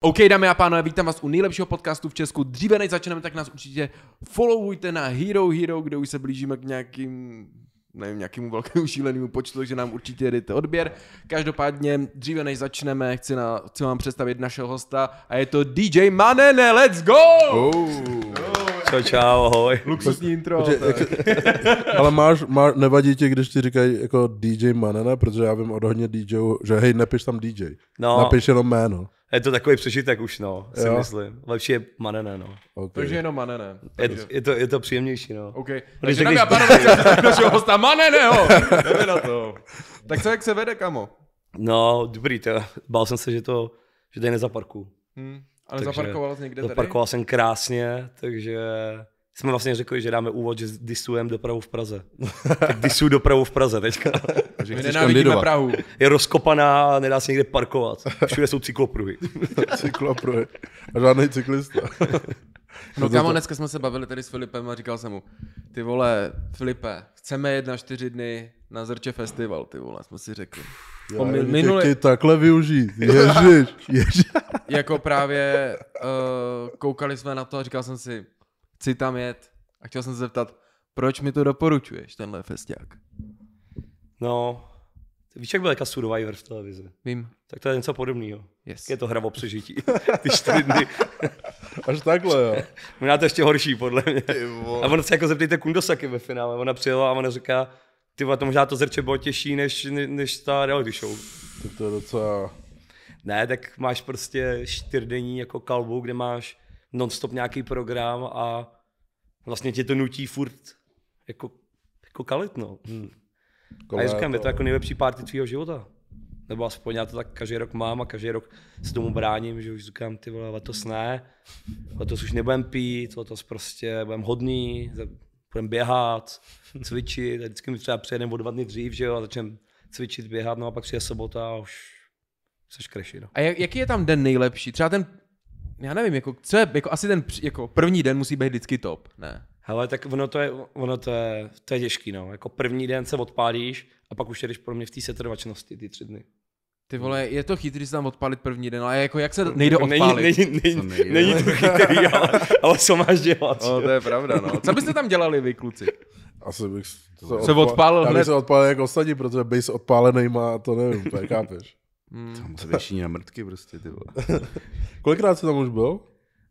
OK, dámy a pánové, vítám vás u nejlepšího podcastu v Česku. Dříve než začneme, tak nás určitě followujte na Hero Hero, kde už se blížíme k nějakým nevím, nějakému velkému šílenému počtu, takže nám určitě jdete odběr. Každopádně, dříve než začneme, chci, na, chci vám představit našeho hosta a je to DJ Manene, let's go! Oh. Čau, čau, ahoj. Luxusní intro. Počkej, jak, ale máš, máš, nevadí ti, když ti říkají jako DJ Manene, protože já vím od hodně DJů, že hej, nepiš tam DJ. No. Napiš jenom jméno. Je to takový přežitek už, no, si Jo. myslím. Lepší je manené, no. Okay. Takže jenom Manene. Je, Takže, je, to, je to příjemnější, no. OK. Když Takže dámy a pánové, našeho hosta Maneneho. Jdeme na to. Tak co, jak se vede, kamo? No, dobrý, to, bál jsem se, že to, že tady nezaparku. Hm. Ale Takže zaparkoval jsi někde tady? Zaparkoval jsem krásně, takže jsme vlastně řekli, že dáme úvod, že disujeme dopravu v Praze. tak disuju dopravu v Praze teďka. My Takže chceš nenávidíme kandidovat. Prahu. Je rozkopaná a nedá se někde parkovat. Všude jsou cyklopruhy. Cyklopruhy. A žádný cyklista. No kámo, dneska jsme se bavili tady s Filipem a říkal jsem mu, ty vole, Filipe, chceme jet na čtyři dny na Zrče festival, ty vole, jsme si řekli. Já, mi- minule- Tě takhle využít. Ježiš, ježiš. Jako právě uh, koukali jsme na to a říkal jsem si, chci tam jet. A chtěl jsem se zeptat, proč mi to doporučuješ, tenhle festiák? No, víš, jak byl jaká Survivor v televizi? Vím, Tak to je něco podobného. yes. Je to hra o přežití. Ty čtyři dny. Až takhle, jo. Možná to ještě horší, podle mě. A ono se jako zeptejte Kundosaky ve finále. Ona přijela a ona říká, ty vole, to možná to zrče bylo těžší než, ne- než ta reality show. Tak to je docela... Ne, tak máš prostě čtyřdenní jako kalbu, kde máš non-stop nějaký program a vlastně tě to nutí furt jako, jako kalit, no. A já říkám, je to jako nejlepší party tvýho života. Nebo aspoň já to tak každý rok mám a každý rok se tomu bráním, že už říkám, ty vole, letos ne, letos už nebudem pít, letos prostě budem hodný, budem běhat, cvičit, a vždycky mi třeba přijedeme o dva dny dřív, že jo, a začneme cvičit, běhat, no a pak přijde sobota a už seš kreši, no. A jak, jaký je tam den nejlepší? Třeba ten, já nevím, jako, co je, jako asi ten jako první den musí být vždycky top, ne? Hele, tak ono to je, ono to je, to je těžký, no. Jako první den se odpálíš a pak už jedeš pro mě v té setrvačnosti, ty tři dny. Ty vole, je to chytrý se tam odpálit první den, ale jako jak se nejde odpálit? Není, není, není, nejde? není to chytrý, ale, ale co máš dělat? O, že? to je pravda, no. Co byste tam dělali vy, kluci? Asi bych se, Se odpálil Já hned. bych se odpálil jako ostatní, protože bys odpálený má, to nevím, to je, chápeš. Hmm. Tam se věší na mrtky prostě, ty vole. Kolikrát jsi tam už byl?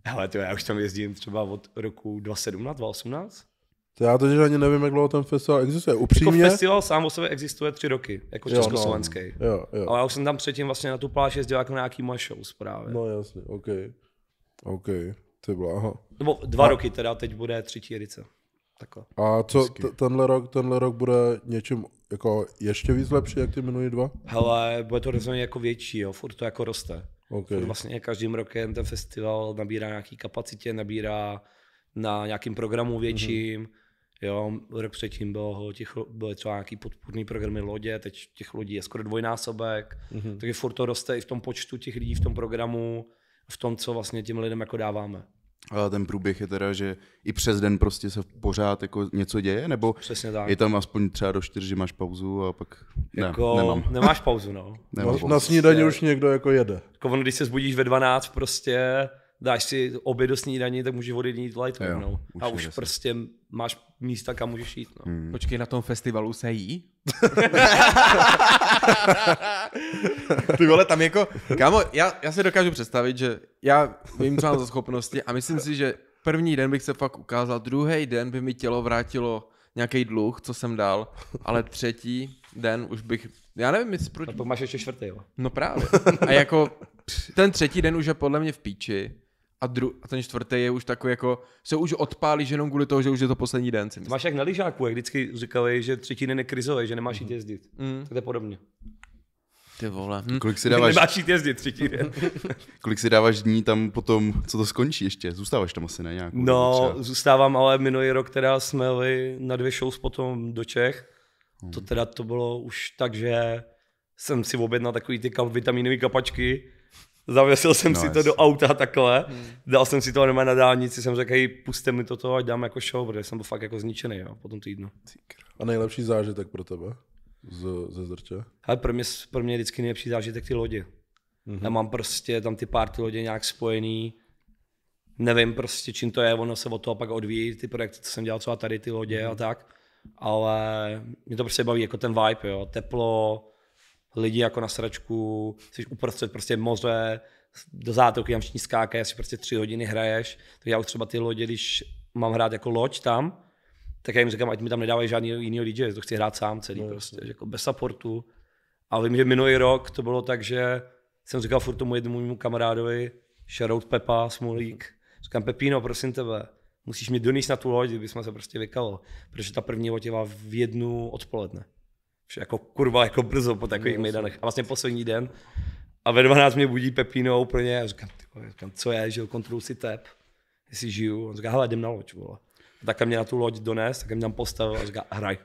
Hele, to já už tam jezdím třeba od roku 2017, 2018. To já totiž ani nevím, jak dlouho ten festival existuje. Jako Upřímně? festival sám o sobě existuje tři roky, jako Jo, no. československý. Jo, jo. Ale já už jsem tam předtím vlastně na tu pláž jezdil jako na nějaký moje shows právě. No jasně, OK. OK, ty bláho. Nebo dva A- roky teda, teď bude třetí edice. Takhle. A co t- tenhle rok, tenhle rok bude něčím jako ještě víc lepší, jak ty minulý dva? Hele, bude to rozhodně jako větší, jo, furt to jako roste. OK. Furt Vlastně každým rokem ten festival nabírá nějaký kapacitě, nabírá na nějakým programu větším. Mm-hmm. Jo, rok předtím bylo, těch, byly třeba nějaký podpůrný programy lodě, teď těch lodí je skoro dvojnásobek, mm-hmm. takže furt to roste i v tom počtu těch lidí v tom programu, v tom, co vlastně těm lidem jako dáváme. Ale ten průběh je teda, že i přes den prostě se pořád jako něco děje, nebo Přesně tak. je tam aspoň třeba do čtyř, že máš pauzu a pak ne, jako, nemám. Nemáš pauzu, no. nemám Na, pauzu. na snídaní už někdo jako jede. Jako ono, když se zbudíš ve 12 prostě, dáš si oběd do snídaní, tak můžeš odejít jít light Jo, no. už A už se. prostě máš místa, kam můžeš jít. No. Hmm. Počkej, na tom festivalu se jí? Ty vole, tam jako, kámo, já, já si dokážu představit, že já vím, co mám za schopnosti a myslím si, že první den bych se fakt ukázal, druhý den by mi tělo vrátilo nějaký dluh, co jsem dal, ale třetí den už bych, já nevím, jestli proč, A pak máš ještě čtvrtý, jo. no právě. A jako ten třetí den už je podle mě v píči a, dru, a ten čtvrtý je už takový jako, se už odpálíš jenom kvůli toho, že už je to poslední den. Si myslím. máš jak na lyžáku, jak vždycky říkali, že třetí den je krizový, že nemáš jít jezdit. Mm. Tak to je podobně. Ty vole. Hm. Kolik si, dáváš, Nemáš jít jezdit třetí den. kolik si dáváš dní tam potom, co to skončí ještě? Zůstáváš tam asi, ne? Nějakou No, třeba? zůstávám, ale minulý rok teda jsme jeli na dvě shows potom do Čech. Hmm. To teda to bylo už tak, že jsem si objednal takový ty kam- vitaminové kapačky, zavěsil jsem No, si to jasně. do auta takhle, dal jsem si to na dálnici, jsem řekl, hej, puste mi toto, ať dám jako show, protože jsem byl fakt jako zničený jo, po tom týdnu. A nejlepší zážitek pro tebe z, ze zrče? Ale pro mě, pro mě je vždycky nejlepší zážitek ty lodě. Mm-hmm. Já mám prostě tam ty party lodě nějak spojený, nevím prostě čím to je, ono se od toho pak odvíjí, ty projekty, co jsem dělal třeba tady, ty lodě mm-hmm. a tak, ale mě to prostě baví jako ten vibe, jo, teplo, lidi jako na sračku, jsi uprostřed prostě moře, do zátoky tam všichni skákají, asi prostě tři hodiny hraješ, tak já už třeba ty lodě, když mám hrát jako loď tam, tak já jim říkám, ať mi tam nedávají žádný jiný DJ, to chci hrát sám celý no, prostě, jako bez supportu. A vím, že minulý rok to bylo tak, že jsem říkal furt tomu jednomu mému kamarádovi, shoutout Pepa, Smolík, říkám Pepino, prosím tebe, musíš mi donést na tu loď, kdybychom se prostě vykalo, protože ta první loď je v jednu odpoledne. Vše jako kurva, jako brzo po takových mejdanech. A vlastně poslední den. A ve 12 mě budí Pepino úplně a říkám, tyko, říkám co je, že kontrolu si tep, jestli žiju. On říká, hele, jdem na loď, vole. Tak mě na tu loď dones, tak mě tam postavil a říká, hraj.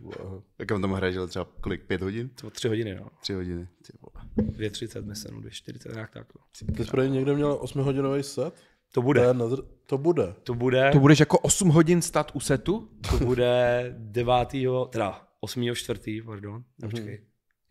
Wow. Jak on tam hrajel třeba kolik, pět hodin? To tři hodiny, no. Tři hodiny, ty Dvě třicet, myslím, dvě čtyřicet, nějak tak. No. Ty jsi někde měl 8 hodinový set? To bude. To, to bude. To bude. To budeš jako 8 hodin stát u setu? To bude 9. teda 8. čtvrtý, pardon. Mm-hmm.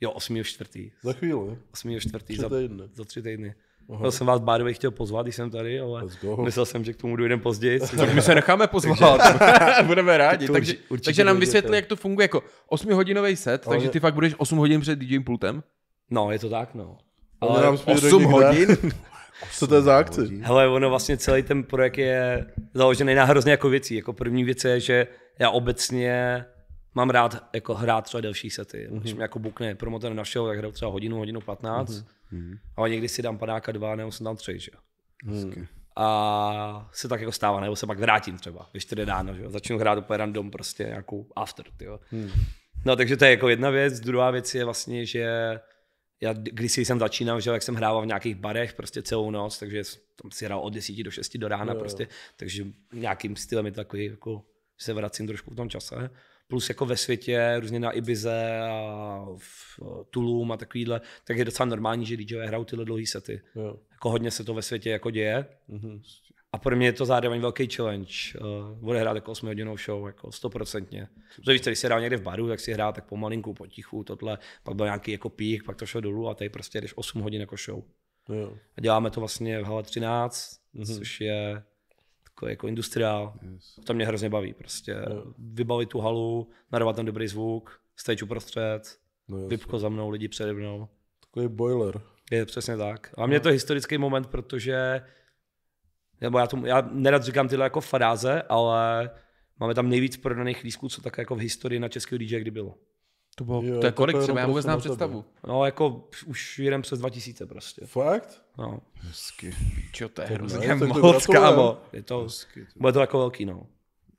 Jo, 8. čtvrtý. Za chvíli. 8. čtvrtý. Za, za tři týdny. Aha. jsem vás bádově chtěl pozvat, když jsem tady, ale myslel jsem, že k tomu dojdem později. tak my se necháme pozvat, budeme rádi. takže, určitě takže nám vysvětli, jak to funguje jako 8-hodinový set, ale takže ty fakt budeš 8 hodin před DJ pultem? No, je to tak, no. Ale 8 hodin? Co to je za akci? Hele, ono vlastně celý ten projekt je založený na hrozně jako věcí. Jako první věc je, že já obecně mám rád jako hrát třeba delší sety. Mm-hmm. Když mě jako bukne promotor na show, tak hraju třeba hodinu, hodinu 15. Mm-hmm. Ale někdy si dám padáka dva, nebo jsem tam tři, že jo. Mm. A se tak jako stává, nebo se pak vrátím třeba ve čtyři ráno, že jo. Začnu hrát úplně random prostě nějakou after, jo. Mm. No takže to je jako jedna věc. Druhá věc je vlastně, že já když jsem začínal, že jak jsem hrával v nějakých barech prostě celou noc, takže tam si hrál od 10 do 6 do rána jo. prostě, takže nějakým stylem je to takový, jako, že se vracím trošku v tom čase. Plus jako ve světě, různě na Ibize a v Tulum a takovýhle, tak je docela normální, že DJ hrajou tyhle dlouhé sety. Jo. Jako hodně se to ve světě jako děje. Mm-hmm. A pro mě je to zároveň velký challenge. Uh, odehrát jako 8 hodinou show, jako 100%. Protože víš, když si hrál někde v baru, tak si hrál tak pomalinku, potichu, tohle, pak byl nějaký jako pík, pak to šlo dolů a tady prostě jdeš 8 hodin jako show. Jo. A děláme to vlastně v hale 13, mm-hmm. což je takový jako industriál. Yes. To mě hrozně baví prostě. Jo. Vybavit tu halu, narovat tam dobrý zvuk, stage uprostřed, no, vypko za mnou, lidi přede mnou. Takový boiler. Je přesně tak. A mě to historický moment, protože nebo já, tomu, já nerad říkám tyhle jako fráze, ale máme tam nejvíc prodaných lístků, co tak jako v historii na českého DJ kdy bylo. To bylo, jo, to je kolik třeba, já vůbec znám představu. No jako už jedem přes 2000 prostě. Fakt? No. Hezky. Čo to je hrozně moc, kámo. Je to, Hezky, bude to jako velký, no.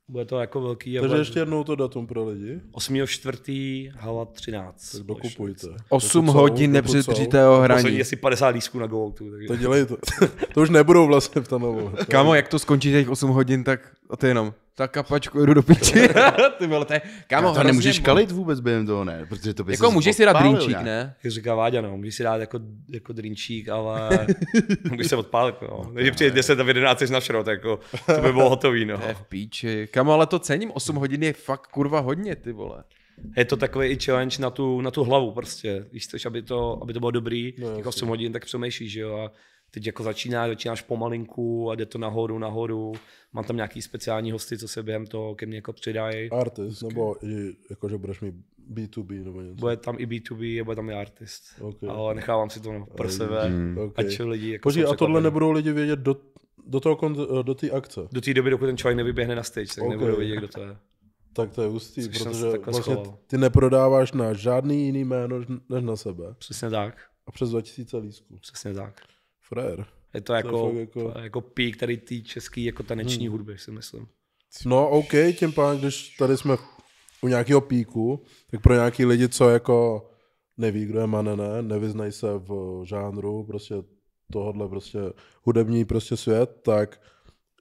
Bude to jako velký. Takže bude... ještě jednou to datum pro lidi. 8.4. hala 13. Tak dokupujte. 8 hodin nepředržitého hraní. Poslední asi 50 lísků na GoTo. Takže... To dělej to. to už nebudou vlastně v tom. Kámo, jak to skončí těch 8 hodin, tak a ty jenom tak kapačku, jdu do piči. ty vole, to je, kámo, to nemůžeš kalit vůbec během toho, ne? Protože to by jako můžeš si dát drinčík, ne? Jak říká Váďa, no, můžeš si dát jako, jako drinčík, ale můžeš se odpálit, no. Takže přijde 10 a v 11 na šrot, jako, to by bylo hotový, no. To je v píči. Kámo, ale to cením, 8 hodin je fakt kurva hodně, ty vole. Je to takový i challenge na tu, na tu hlavu prostě. Když chceš, aby to, aby to bylo dobrý, no, těch 8 hodin, tak přemýšlíš, že jo. A teď jako začíná, začínáš pomalinku a jde to nahoru, nahoru. Mám tam nějaký speciální hosty, co se během toho ke mně jako přidají. Artist, nebo i, jako, že budeš mít B2B nebo něco? Bude tam i B2B, bude tam i artist. Okay. Ale nechávám si to pro sebe, mm. okay. ať lidi jako Počkej, a tohle nebudou lidi vědět do, do toho do té akce? Do té doby, dokud ten člověk nevyběhne na stage, tak okay. nebudou vědět, kdo to je. Tak to je ústý, Což protože vlastně ty neprodáváš na žádný jiný jméno než na sebe. Přesně tak. A přes 2000 lístků. Přesně tak. Frér. Je to jako, to jako... jako pík tady té české jako taneční hmm. hudby, si myslím. No OK, tím pádem, když tady jsme u nějakého píku, tak pro nějaký lidi, co jako neví, kdo je Manene, nevyznají se v žánru, prostě tohodle prostě hudební prostě svět, tak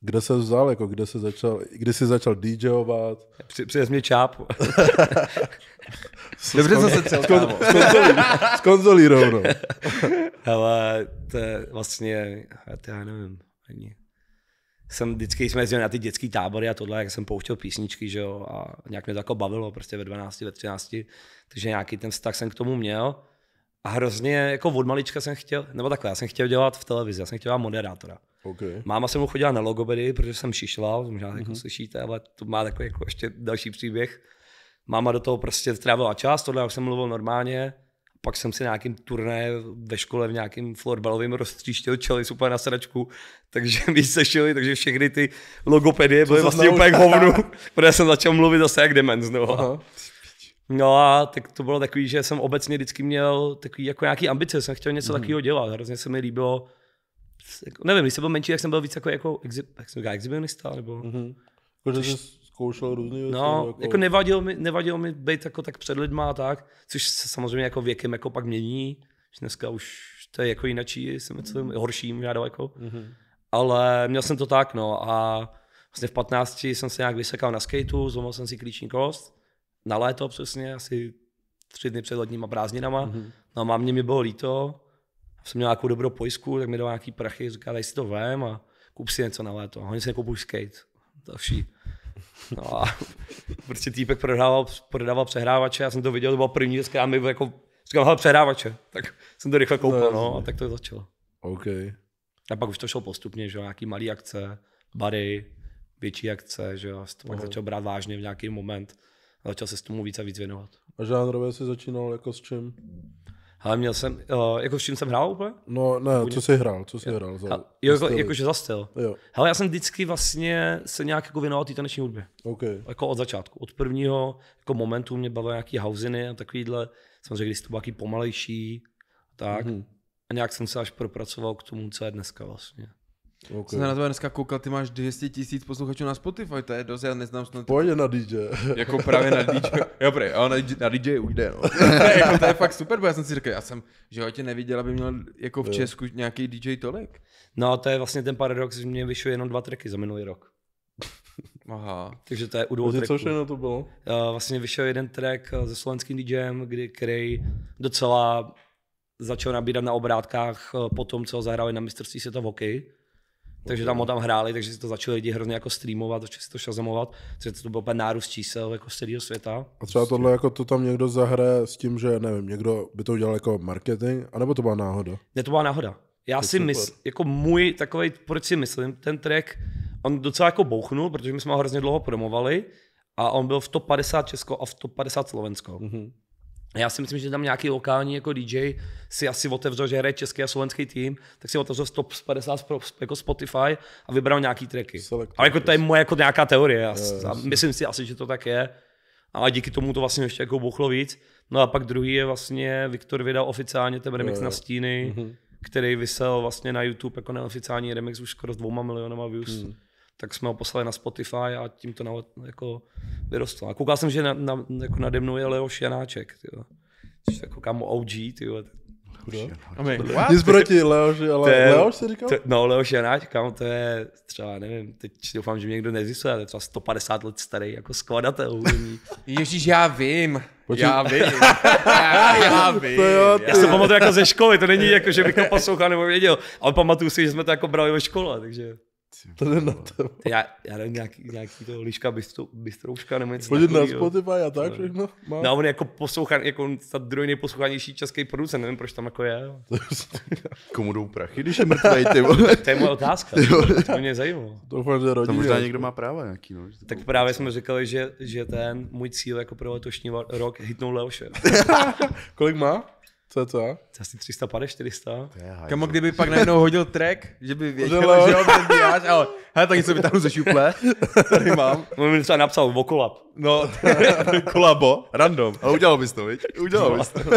kde se vzal, jako kde se začal, kdy jsi začal DJovat? Při, přines mě čápu. Dobře jsem se třel, s, kon, s, konzolí, s konzolí rovnou. Ale to je vlastně, já nevím, ani. Jsem vždycky jsme jezdili na ty dětské tábory a tohle, jak jsem pouštěl písničky, že jo, a nějak mě to jako bavilo prostě ve 12, ve 13, takže nějaký ten vztah jsem k tomu měl. A hrozně jako od malička jsem chtěl, nebo takhle, já jsem chtěl dělat v televizi, já jsem chtěl dělat moderátora. OK. Máma se mu chodila na logopedii, protože jsem šišlal, možná mm-hmm. jako slyšíte, ale to má takový jako ještě další příběh. Máma do toho prostě trávila čas, tohle já už jsem mluvil normálně, pak jsem si nějakým turné ve škole v nějakým florbalovým roztříštil čeli super na sračku, takže mi sešili, takže všechny ty logopedie byly se vlastně úplně k hovnu, protože jsem začal mluvit zase jak dement znovu. Aha. No a tak to bylo takový, že jsem obecně vždycky měl takový jako nějaký ambice, jsem chtěl něco mm. takového dělat, hrozně se mi líbilo, jako, nevím, když jsem byl menší, jak jsem byl víc jako, jako exi, jak jsem říká, exhibionista, nebo... Mhm. Jsi zkoušel různý věci. No, jako nevadilo mi, nevadilo mi být jako tak před lidma a tak, což se samozřejmě jako věkem jako pak mění, že dneska už to je jako jinačí, jsem něco horší, možná daleko. Mhm. Ale měl jsem to tak, no a vlastně v 15 jsem se nějak vysekal na skateu, zlomil jsem si klíční kost, na léto přesně, asi tři dny před letníma prázdninama. Mhm. No a mámě mi bylo líto, jsem měl nějakou dobrou pojistku, tak mi dal nějaký prachy, říká, dej si to vem a kup si něco na léto. A oni si nekoupují skate. Vší. No a prostě týpek prodával, prodával přehrávače, já jsem to viděl, to byla první věc, která mi jako, říkal, hele, přehrávače. Tak jsem to rychle koupil, No, no, a tak to začalo. OK. A pak už to šlo postupně, že jo, nějaký malý akce, bary, větší akce, že jo, to pak začal brát vážně v nějaký moment a začal se s tomu víc a víc věnovat. A žánrově jsi začínal jako s čím? Ale měl jsem, uh, jako s čím jsem hrál úplně? No ne, co jsi hrál, co jsi hrál za jo, jako, jakože za styl. Jo, Hele, já jsem vždycky vlastně se nějak jako věnoval té taneční hudbě. OK. Jako od začátku. Od prvního jako momentu mě bavily nějaký housiny a takovýhle. Samozřejmě, když to bylo pomalejší, tak. Mhm. A nějak jsem se až propracoval k tomu, co je dneska vlastně. OK. Jsem se na to dneska koukal, ty máš 200 tisíc posluchačů na Spotify, to je dost, já neznám snad Pojď na DJ. jako právě na DJ. Jo, prý, ale na DJ, na DJ ujde, no. jako to je fakt super, bo já jsem si řekl, já jsem, že ho tě neviděl, aby měl jako v Česku nějaký DJ tolik. No a to je vlastně ten paradox, že mě vyšlo jenom dva tracky za minulý rok. Aha. Takže to je u dvou Vlastně, co tracků. všechno to bylo? Uh, vlastně vyšel jeden track uh, se slovenským DJem, kdy, který docela začal nabírat na obrátkách uh, po tom, co zahrali na mistrovství světa v hokeji. Takže tam ho tam hráli, takže si to začali lidi hrozně jako streamovat, začali si to šazamovat, takže to byl úplně nárůst čísel jako z celého světa. A třeba tohle jako to tam někdo zahraje s tím, že nevím, někdo by to udělal jako marketing, anebo to byla náhoda? Ne, to byla náhoda. Já si super. myslím, jako můj takový, proč si myslím, ten track, on docela jako bouchnul, protože my jsme ho hrozně dlouho promovali a on byl v top 50 Česko a v top 50 Slovensko. Mhm. Já si myslím, že tam nějaký lokální jako DJ si asi otevřel, že hraje český a slovenský tým, tak si otevřel top 50 pro- jako Spotify a vybral nějaký tracky. Selektor Ale jako to je moje jako nějaká teorie. Já, a myslím si asi, že to tak je. Ale díky tomu to vlastně ještě jako bouchlo víc. No a pak druhý je vlastně, Viktor vydal oficiálně ten remix Jo, jo. na Stíny, Mhm. který vysel vlastně na YouTube jako neoficiální remix už skoro s dvouma milionama views. Hmm. Tak jsme ho poslali na Spotify a tím to na, jako vyrostlo. A koukal jsem, že na, na, jako nade mnou je Leoš Janáček. Tyjo. Což jako kámo OG, tyjo. Kdo? Nic proti Leoši, ale To je- Leoš si říkal? To, no, Leoš Janáček, kámo, to je třeba, nevím, teď doufám, že mě někdo nezjistuje, ale to je třeba 150 let starý jako skladatel hudební. Ježíš, já vím. Počkej. Já vím. já, já vím. To jo, Já se pamatuju jako ze školy, to není jako, že bych to poslouchal nebo věděl, ale pamatuju si, že jsme to jako brali ve škole, takže To jde na tebe. já, já nevím, nějaký, nějaký to liška bystro, bystrouška nebo něco Chodit na. Spotify a tak všechno? Má? No, on je jako poslouchan, jako ta druhý nejposlouchanější český producent, nevím, proč tam jako je. Komu jdou prachy, když je mrtvej, ty vole. To je moje otázka, to mě zajímalo. Doufám, že To rodí. možná někdo má práva nějaký, no. že to Tak právě jsme říkali, že, že ten můj cíl jako pro letošní rok hitnul Leoše. Kolik má? Co, co? To je asi 350, 400. To je hajzl. Kamo, kdyby pak najednou hodil track, že by věděl, Že ho ten děláš, ale hele, tak něco vytáhnu ze šuple, tady mám. On mi třeba napsal vokolab. No, kolabo, random. Ale udělal bys to, viď? Udělal bys to.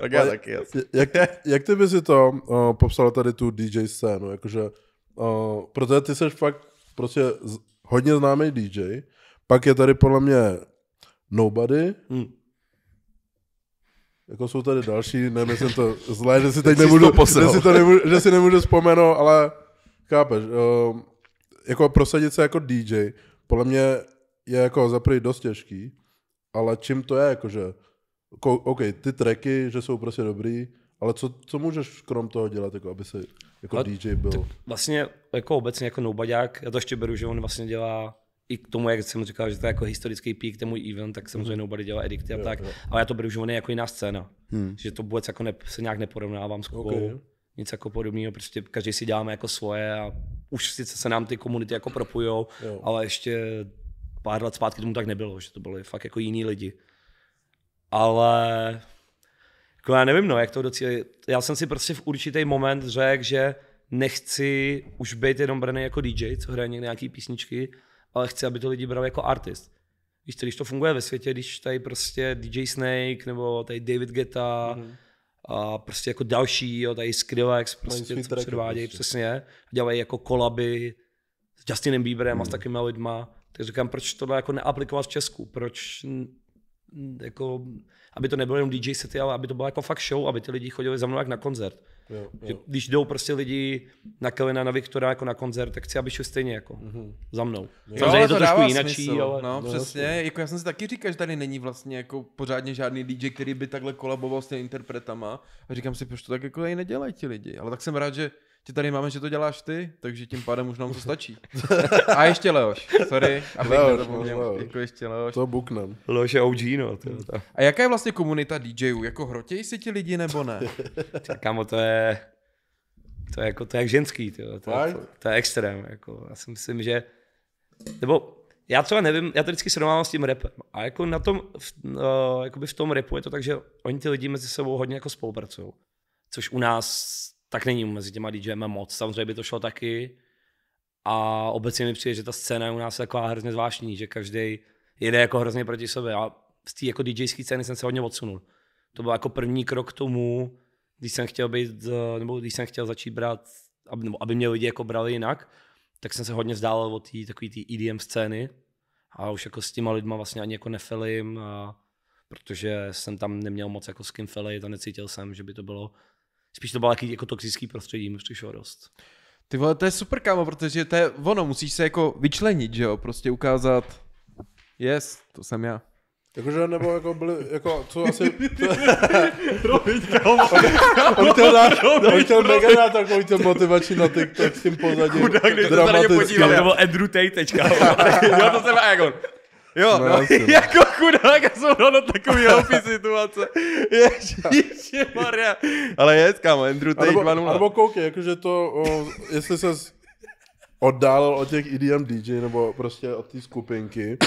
Tak já taky, jasně. Jak, jak ty bys si to uh, popsal tady tu DJ scénu? Jakože, uh, protože ty jsi fakt prostě z, hodně známý DJ, pak je tady podle mě Nobody, Hm. Jako jsou tady další, nemyslím to zlé, že si teď nemůžu, že si, to nemůžu, že si nemůžu vzpomenout, ale chápeš, uh, jako prosadit se jako DJ, podle mě je jako za dost těžký, ale čím to je, jakože, ko- OK, ty tracky, že jsou prostě dobrý, ale co, co můžeš krom toho dělat, jako aby se jako Ale DJ byl? Vlastně jako obecně jako Nobaďák, já to ještě beru, že on vlastně dělá i k tomu, jak jsem říkal, že to je jako historický pík, ten můj event, tak samozřejmě nobody dělá edikty a tak, ale já to beru, že on je jako jiná scéna, Hmm. že to vůbec jako ne, se nějak neporovnávám s Kubou, Ok. nic jako podobného, prostě každý si děláme jako svoje a už sice se nám ty komunity jako propujou, Jo. ale ještě pár let zpátky tomu tak nebylo, že to byly fakt jako jiní lidi. Ale jako já nevím, no, jak to docílit. Já jsem si prostě v určitý moment řekl, že nechci už být jenom braný jako DJ, co hraje nějaký písničky, ale chci, aby to lidi brali jako artist. Víš, když to funguje ve světě, když tady prostě DJ Snake nebo tady David Guetta mm-hmm. a prostě jako další, jo, tady Skrillex, prostě co předvádějí, prostě. přesně, dělají jako kolaby s Justinem Bieberem Hmm. a s takovými lidma, tak říkám, proč tohle jako neaplikovat v Česku, proč jako, aby to nebylo jenom DJ sety, ale aby to bylo jako fakt show, aby ty lidi chodili za mnou jak na koncert. Jo, Že jo. když jdou prostě lidi na Kelina, na Viktora jako na koncert, tak chci, aby šli stejně jako Mhm. za mnou. Jo, Samozřejmě je to trošku jinačí, smysl, ale... No, No, přesně. jasně. Jako já jsem si taky říkal, že tady není vlastně jako pořádně žádný DJ, který by takhle kolaboval s těmi interpretama. A říkám si, proč to tak jako nedělají ti lidi. Ale tak jsem rád, že tě tady máme, že to děláš ty, takže tím pádem už nám to stačí. A ještě Leoš, sorry, abych Leoš, nezapomněl, Leoš. jako ještě Leoš. To buknem. Lož je OG, no. To, to. A jaká je vlastně komunita DJů? Jako hrotějí si ti lidi nebo ne? Kámo, to je... To je jako, to je jak ženský, tyjo. To, je, to, to, je extrém, jako. Já si myslím, že... Nebo já třeba nevím, já to vždycky srovnávám s tím rapem. A jako na tom, v, no, jakoby v tom rapu je to tak, že oni ty lidi mezi sebou hodně jako spolupracují. Což u nás tak není mezi těma DJema moc. Samozřejmě by to šlo taky. A obecně mi přijde, že ta scéna je u nás taková hrozně zvláštní, že každý jede jako hrozně proti sobě. A z té jako DJské scény jsem se hodně odsunul. To byl jako první krok k tomu, když jsem chtěl být, eh, nebo když jsem chtěl začít brát, aby, nebo aby mě lidi jako brali jinak, tak jsem se hodně vzdálil od té takový té EDM scény a už jako s těma lidma vlastně ani jako nefelím, a protože jsem tam neměl moc jako s kým felit a necítil jsem, že by to bylo, spíš to bylo jaký jako toxický prostředí, mi přišlo dost. Ty vole, to je super kámo, protože to je ono, musíš se jako vyčlenit, že jo, prostě ukázat, yes, to jsem já. Jakože, nebo jako byli, jako, co asi... on chtěl dát, on chtěl mega dát takový ten motivační na TikTok s tím pozadím dramatickým. To byl Andrew Tate teďka. jo, to jsem já jako. Jo, No, no, no. jako chudák a jsou do takový helpy situace. Ježiši Maria. Ale je, kámo, Andrew Tate Alebo, 2.0. alebo koukej, jakože to, o, jestli se oddálil od těch EDM DJ nebo prostě od té skupinky,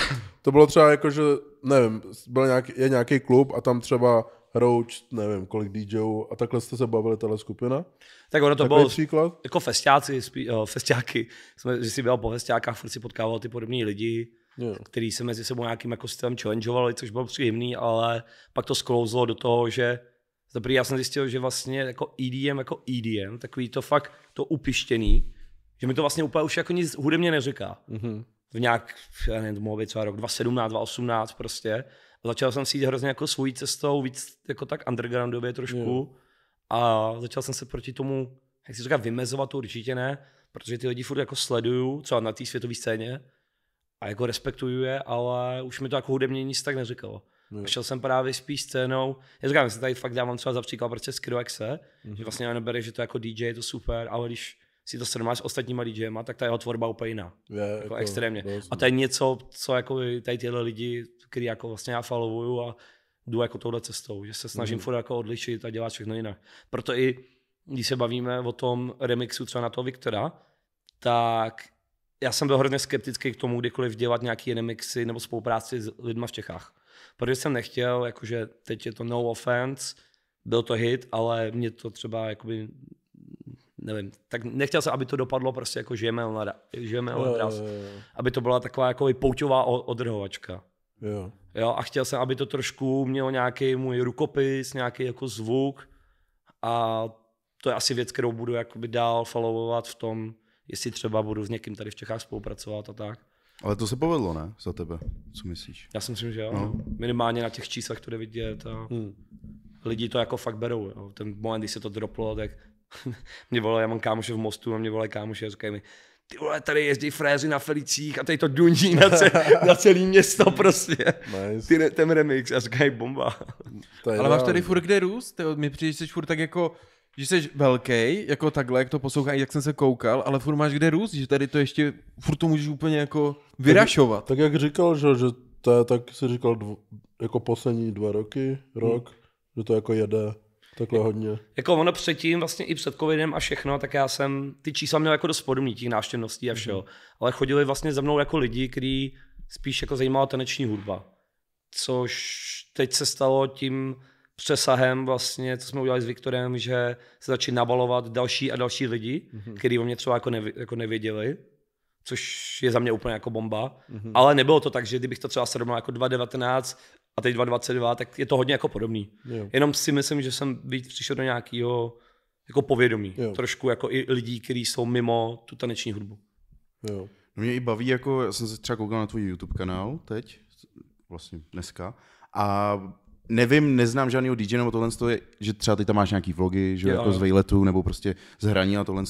to bylo třeba jako, že, nevím, byl nějaký, je nějaký klub a tam třeba hrajou, č- nevím, kolik DJů a takhle jste se bavili, tahle skupina? Tak ono to Takový bylo příklad? jako festiáci, spí, uh, festiáky, jsme, že si byl po festiákách, furt si potkával ty podobní lidi, Jo. který se mezi sebou nějakým jako stylem challengeovali, což bylo příjemný, ale pak to sklouzlo do toho, že za prvý já jsem zjistil, že vlastně jako EDM, jako EDM, takový to fakt to upištěný, že mi to vlastně úplně už jako nic hudebně neříká. Mhm. V nějak, já nevím, to mohlo být třeba rok 2017, 2018 prostě. A začal jsem si jít hrozně jako svojí cestou, víc jako tak undergroundově trošku. Jo. A začal jsem se proti tomu, jak si říká, vymezovat to určitě ne, protože ty lidi furt jako sleduju, třeba na té světové scéně, a jako respektuju je, ale už mi to jako hudebně nic tak neříkalo. A šel jsem právě spíš scénou, já říkám, se tady fakt dávám třeba za příklad prostě Skrilexe, mm-hmm. že vlastně já nebere, že to jako DJ je to super, ale když si to srovnáš s ostatníma DJema, tak ta jeho tvorba úplně jiná. Je, Jako extrémně. dost, A to je něco, co jako tady tyhle lidi, který jako vlastně já followuju a jdu jako touhle cestou, že se snažím Mhm. mm. furt jako odlišit a dělat všechno jinak. Proto i, když se bavíme o tom remixu třeba na toho Viktora, tak já jsem byl hrozně skeptický k tomu, kdykoliv dělat nějaký remixy nebo spolupráci s lidma v Čechách. Protože jsem nechtěl, jakože teď je to no offense, byl to hit, ale mě to třeba jakoby nevím, tak nechtěl jsem, aby to dopadlo prostě jako žijeme na, žijeme Jo, na dras. jo, jo, Aby to byla taková jako pouťová odrhovačka. jo. Jo, a chtěl jsem, aby to trošku mělo nějaký můj rukopis, nějaký jako zvuk a to je asi věc, kterou budu jakoby dál followovat v tom, jestli třeba budu s někým tady v Čechách spolupracovat a tak. Ale to se povedlo, ne? Za tebe. Co myslíš? Já si myslím, že jo. No. Minimálně na těch číslech to jde vidět a Hm. lidi to jako fakt berou. Jo. Ten moment, kdy se to droplo, tak mě volají, já mám kámoše v mostu a mě volají kámoše a říkají mi, ty vole, tady jezdí frézy na Felicích a tady to duní na, ce, na celý město prostě. Nice. Ty, ten remix a říkají bomba. To je Ale máš tady furt kde růst, ty, mi přijde, že jsi furt tak jako, že jsi velký, jako takhle, jak to poslouchá, jak jsem se koukal, ale furt máš kde růst, že tady to ještě, furt to můžeš úplně jako vyrašovat. Tak jak říkal, že, že to je, tak si říkal dvo, jako poslední dva roky, rok, hmm. že to jako jede takhle hodně. Jako ono předtím, vlastně i před covidem a všechno, tak já jsem ty čísla měl jako dost podobný, těch návštěvností a všeho. Mm. Ale chodili vlastně za mnou jako lidi, kteří spíš jako zajímala taneční hudba. Což teď se stalo tím přesahem vlastně, co jsme udělali s Viktorem, že se začali nabalovat další a další lidi, mm-hmm. kteří o mě třeba jako, nevi, jako nevěděli což je za mě úplně jako bomba. Mm-hmm. Ale nebylo to tak, že kdybych to třeba srovnal jako 2.19 a teď 2.22, tak je to hodně jako podobný. Jo. Jenom si myslím, že jsem víc přišel do nějakého jako povědomí. Jo. Trošku jako i lidí, kteří jsou mimo tu taneční hudbu. Jo. No mě i baví, jako já jsem se třeba koukal na tvůj YouTube kanál teď, vlastně dneska, a nevím, neznám žádného DJ nebo tohle, že třeba ty tam máš nějaký vlogy, že jo, jako jo. z vejletu nebo prostě z hraní a tohle.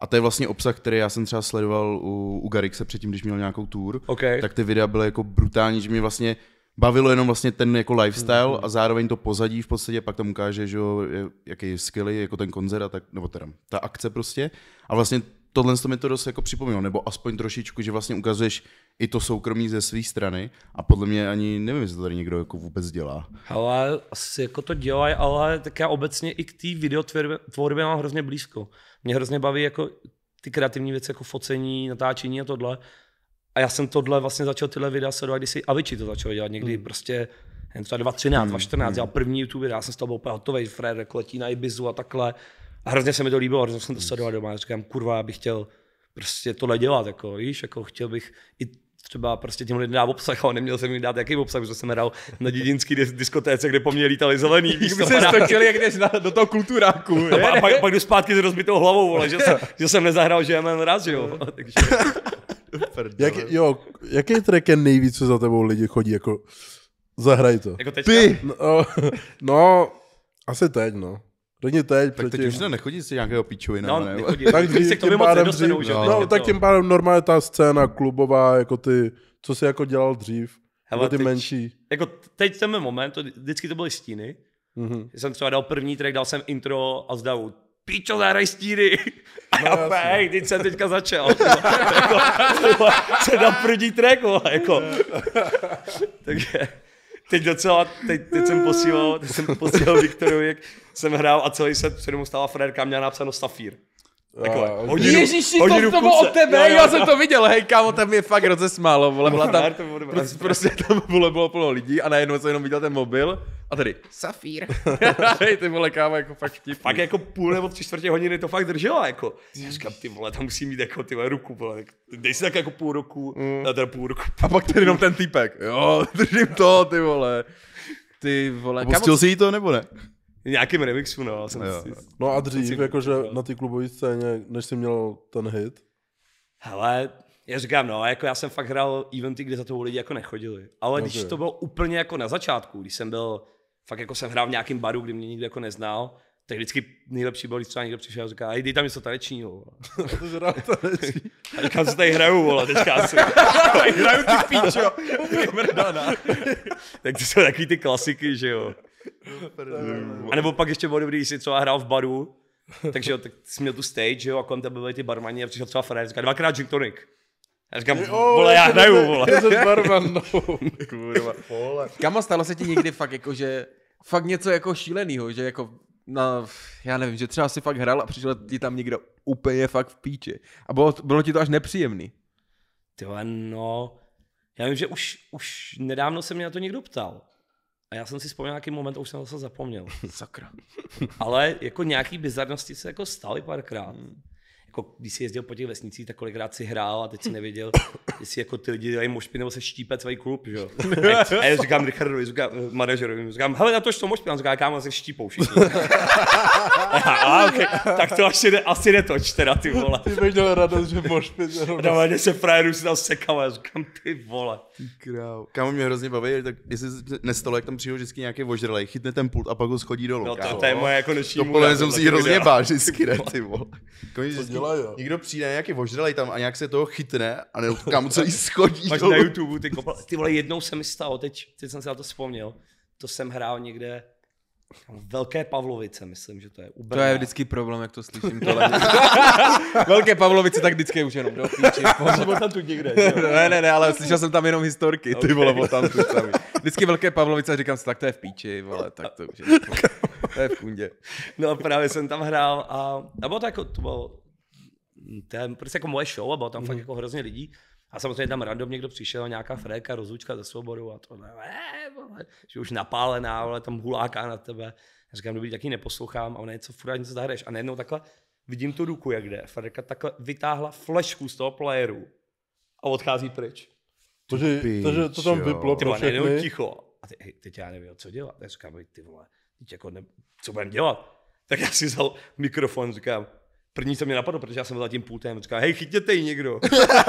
A to je vlastně obsah, který já jsem třeba sledoval u, u Garixe předtím, když měl nějakou tour. Okay. Tak ty videa byly jako brutální, že mě vlastně bavilo jenom vlastně ten jako lifestyle mm-hmm. a zároveň to pozadí v podstatě, pak tam ukáže, že jo, jaký je skilly, jako ten koncert a tak, nebo teda ta akce prostě. A vlastně tohle to mi to dost jako připomnělo, nebo aspoň trošičku, že vlastně ukazuješ i to soukromí ze své strany a podle mě ani nevím, jestli to tady někdo jako vůbec dělá. Ale asi jako to dělají, ale tak já obecně i k té videotvorbě mám hrozně blízko. Mě hrozně baví jako ty kreativní věci, jako focení, natáčení a tohle. A já jsem tohle vlastně začal tyhle videa sledovat, když si Aviči to začal dělat někdy hmm. prostě jen třeba 2013, 2014, hmm. dělal první YouTube videa, já jsem z toho byl úplně hotový, Fred letí na Ibizu a takhle. A hrozně se mi to líbilo, hrozně jsem to sledoval doma. Říkám, kurva, já bych chtěl prostě tohle dělat, jako, víš, jako chtěl bych i třeba prostě těm lidem dát obsah, ale neměl jsem jim dát jaký obsah, protože jsem hrál na dědinský diskotéce, kde po mně lítali zelený. Víš, by se stočili, jak jdeš na, do toho kulturáku. No, a pak, pak jdu zpátky s rozbitou hlavou, vole, že, jsem, že jsem nezahrál, že mám rád, že jo. Takže... Jak, jo, jaký track je nejvíc, co za tebou lidi chodí, jako zahraj to. Jako teďka? Ty! No, no, asi teď, no. Řekni teď. Tak teď už to nechodí si nějakého píčovina, no, ne? Nechodí, tak dřív, se k tomu pádem dřív, že? No, no tak tím pádem normálně ta scéna klubová, jako ty, co jsi jako dělal dřív, Hele, ty teď, menší. Jako teď ten moment, to, vždycky to byly stíny. Mm-hmm. Jsem třeba dal první track, dal jsem intro a zdal píčo, zahraj stíny. A já no, hej, teď jsem teďka začal. jako, se dal první track, jako. Takže teď docela, teď, teď jsem posílal, teď jsem posílal Viktorovi, jak jsem hrál a celý set přede mu stála Frederka měla napsáno Stafír. Takhle, hodinu, Ježiši, to, to bylo od tebe, jo, jo, já jsem to viděl, hej kámo, tam mě fakt rozesmálo, vole, byla tam, prostě, prostě tam vole, bylo plno lidí a najednou jsem jenom viděl ten mobil a tady, Safír. hej, ty vole, kámo, jako fakt vtipný. Fakt jako půl nebo tři čtvrtě hodiny to fakt drželo, jako. Já říkám, ty vole, tam musí mít jako ty vole ruku, vole, dej si tak jako půl roku, mm. a teda půl roku. A pak tady jenom ten týpek, jo, držím to, ty vole. Ty vole. Pustil jsi jí to nebo ne? Nějakým remixu, no. Jsem jo. Si, no a dřív, jakože na té klubové scéně, než jsi měl ten hit? Hele, já říkám, no, jako já jsem fakt hrál eventy, kde za to lidi jako nechodili. Ale okay. když to bylo úplně jako na začátku, když jsem byl, fakt jako jsem hrál v nějakém baru, kde mě nikdo jako neznal, tak vždycky nejlepší byl, když třeba někdo přišel a říká, hej, dej tam něco tanečního. a říkám, co tady hraju, vole, teďka asi. hraju ty píčo. tak to jsou takový ty klasiky, že jo. A nebo pak ještě bylo dobrý, když jsi třeba hrál v baru, takže jo, tak jsi měl tu stage, jo, a kolem tebe byli ty barmani a přišel třeba Fred, říká dvakrát gin tonic. Já říkám, oh, vole, já hraju, vole. Jsi barman, no. Kurva. Kamo, stalo se ti někdy fakt jako, že fakt něco jako šílenýho, že jako no, já nevím, že třeba si fakt hrál a přišel ti tam někdo úplně fakt v píči. A bylo, bylo ti to až nepříjemný. Tyhle, no, já vím, že už, už nedávno se mě na to někdo ptal. A já jsem si vzpomněl nějaký moment a už jsem zase zapomněl. Sakra. Ale jako nějaký bizarnosti se jako staly párkrát. Hmm jako když jsi jezdil po těch vesnicích, tak kolikrát si hrál a teď si nevěděl, jestli jako ty lidi dělají mošpy nebo se štípe svůj klub, že jo. A já říkám Richardovi, říkám manažerovi, říkám, hele, na to, že to mošpy, on říká, kámo, se štípou všichni. a, okay. tak to asi, ne, asi netoč teda, ty vole. Ty bych měl radost, že mošpy. Když se frajeru si tam sekal, já říkám, ty vole. Ty král. Kámo, mě hrozně baví, tak jestli nestalo, jak tam přijde vždycky nějaký vožralej, chytne ten pult a pak ho schodí dolů. No, to, to je moje jako noční To jsem si hrozně bál vždycky, ne, ty vole. Konec, dělají, jo. Někdo přijde nějaký vožralej tam a nějak se toho chytne a ne, kam celý schodí. Máš na YouTube, ty, kopal, ty vole, jednou se mi stalo, teď, teď jsem si na to vzpomněl, to jsem hrál někde, Velké Pavlovice, myslím, že to je. U To je vždycky problém, jak to slyším tohle. Velké Pavlovice, tak vždycky už jenom do píči. Přímo tam tu někde. ne, ne, ne, ale slyšel jsem tam jenom historky, ty vole, o tam tu sami. Vždycky Velké Pavlovice a říkám si, tak to je v píči, vole, tak to už je, to je v kundě. No a právě jsem tam hrál a, a bylo to jako, to bylo, to je prostě jako moje show a bylo tam mm. fakt jako hrozně lidí. A samozřejmě tam random někdo přišel, nějaká fréka, rozlučka ze svobodu a to, ne, ne, vole, že už napálená, ale tam huláká na tebe. Já říkám, dobrý, taky neposlouchám a ona něco furt něco zahraješ. A najednou takhle vidím tu ruku, jak jde. Frederika takhle vytáhla flešku z toho playeru a odchází pryč. Takže, Pič, takže to tam vyplo Ty pro všechny. ticho. A teď, hej, teď já nevím, co dělat. Já říkám, ty vole, teď jako ne, co budem dělat? Tak já si vzal mikrofon, říkám, první, co mě napadlo, protože já jsem byl za tím pultem, říkám, hej, chytěte ji někdo.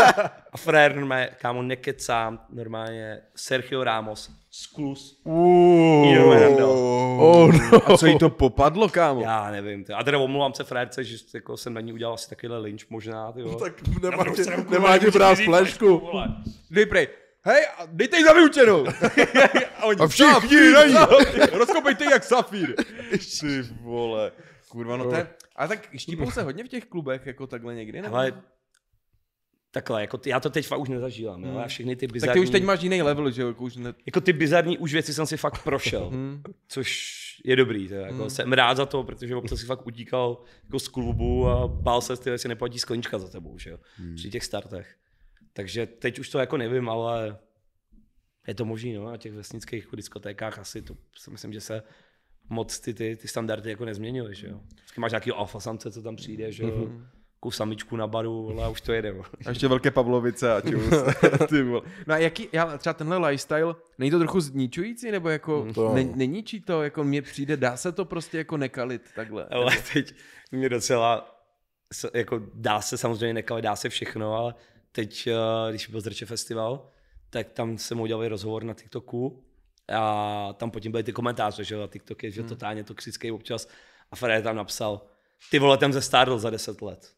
a frér normálně, kámo, nekecám, normálně Sergio Ramos, sklus. Oh, no. A co jí to popadlo, kámo? Já nevím, ty. a teda omlouvám se frérce, že jako jsem na ní udělal asi takovýhle lynč možná, ty jo. Tak nemá stranu, kurva, nemá nemůžu brát flešku. Dej prej, hej, a dejte jí za vyučenou. a, oni, A všichni "Safír, na ní." Rozkopejte jak safír. Ty vole. Kurva, no to je, a tak štípou se hodně v těch klubech, jako takhle někdy, nebo? Ale takhle, jako ty, já to teď fakt už nezažívám, jo. Já všechny ty tak bizarní... ty už teď máš jiný level, že jo, jako už ne... Jako ty bizarní už věci jsem si fakt prošel, Hmm. což je dobrý. Je, jako, Jsem rád za to, protože občas si fakt utíkal jako z klubu a bál se, že si neplatí sklenička za tebou, že jo, při těch startech. Takže teď už to jako nevím, ale je to možný, no, na těch vesnických jako diskotékách asi to si myslím, že se moc ty, ty, ty standardy jako nezměnily, že jo. Vždycky máš nějaký alfa samce, co tam přijde, že jo, takovou samičku na baru, ale už to jede. A ještě velké Pavlovice a čus. Ty vole. No a jaký, já, třeba tenhle lifestyle, není to trochu zničující, nebo jako To ne, neníčí to, jako mně přijde, dá se to prostě jako nekalit takhle. Ale teď mě docela, jako dá se samozřejmě nekalit, dá se všechno, ale teď, eh, když byl Zrče festival, tak tam jsem udělal rozhovor na TikToku a tam potom byly ty komentáře, že jo, a TikTok je že totálně toxický občas a Fred tam napsal, ty vole, ten ze stárl za 10 let.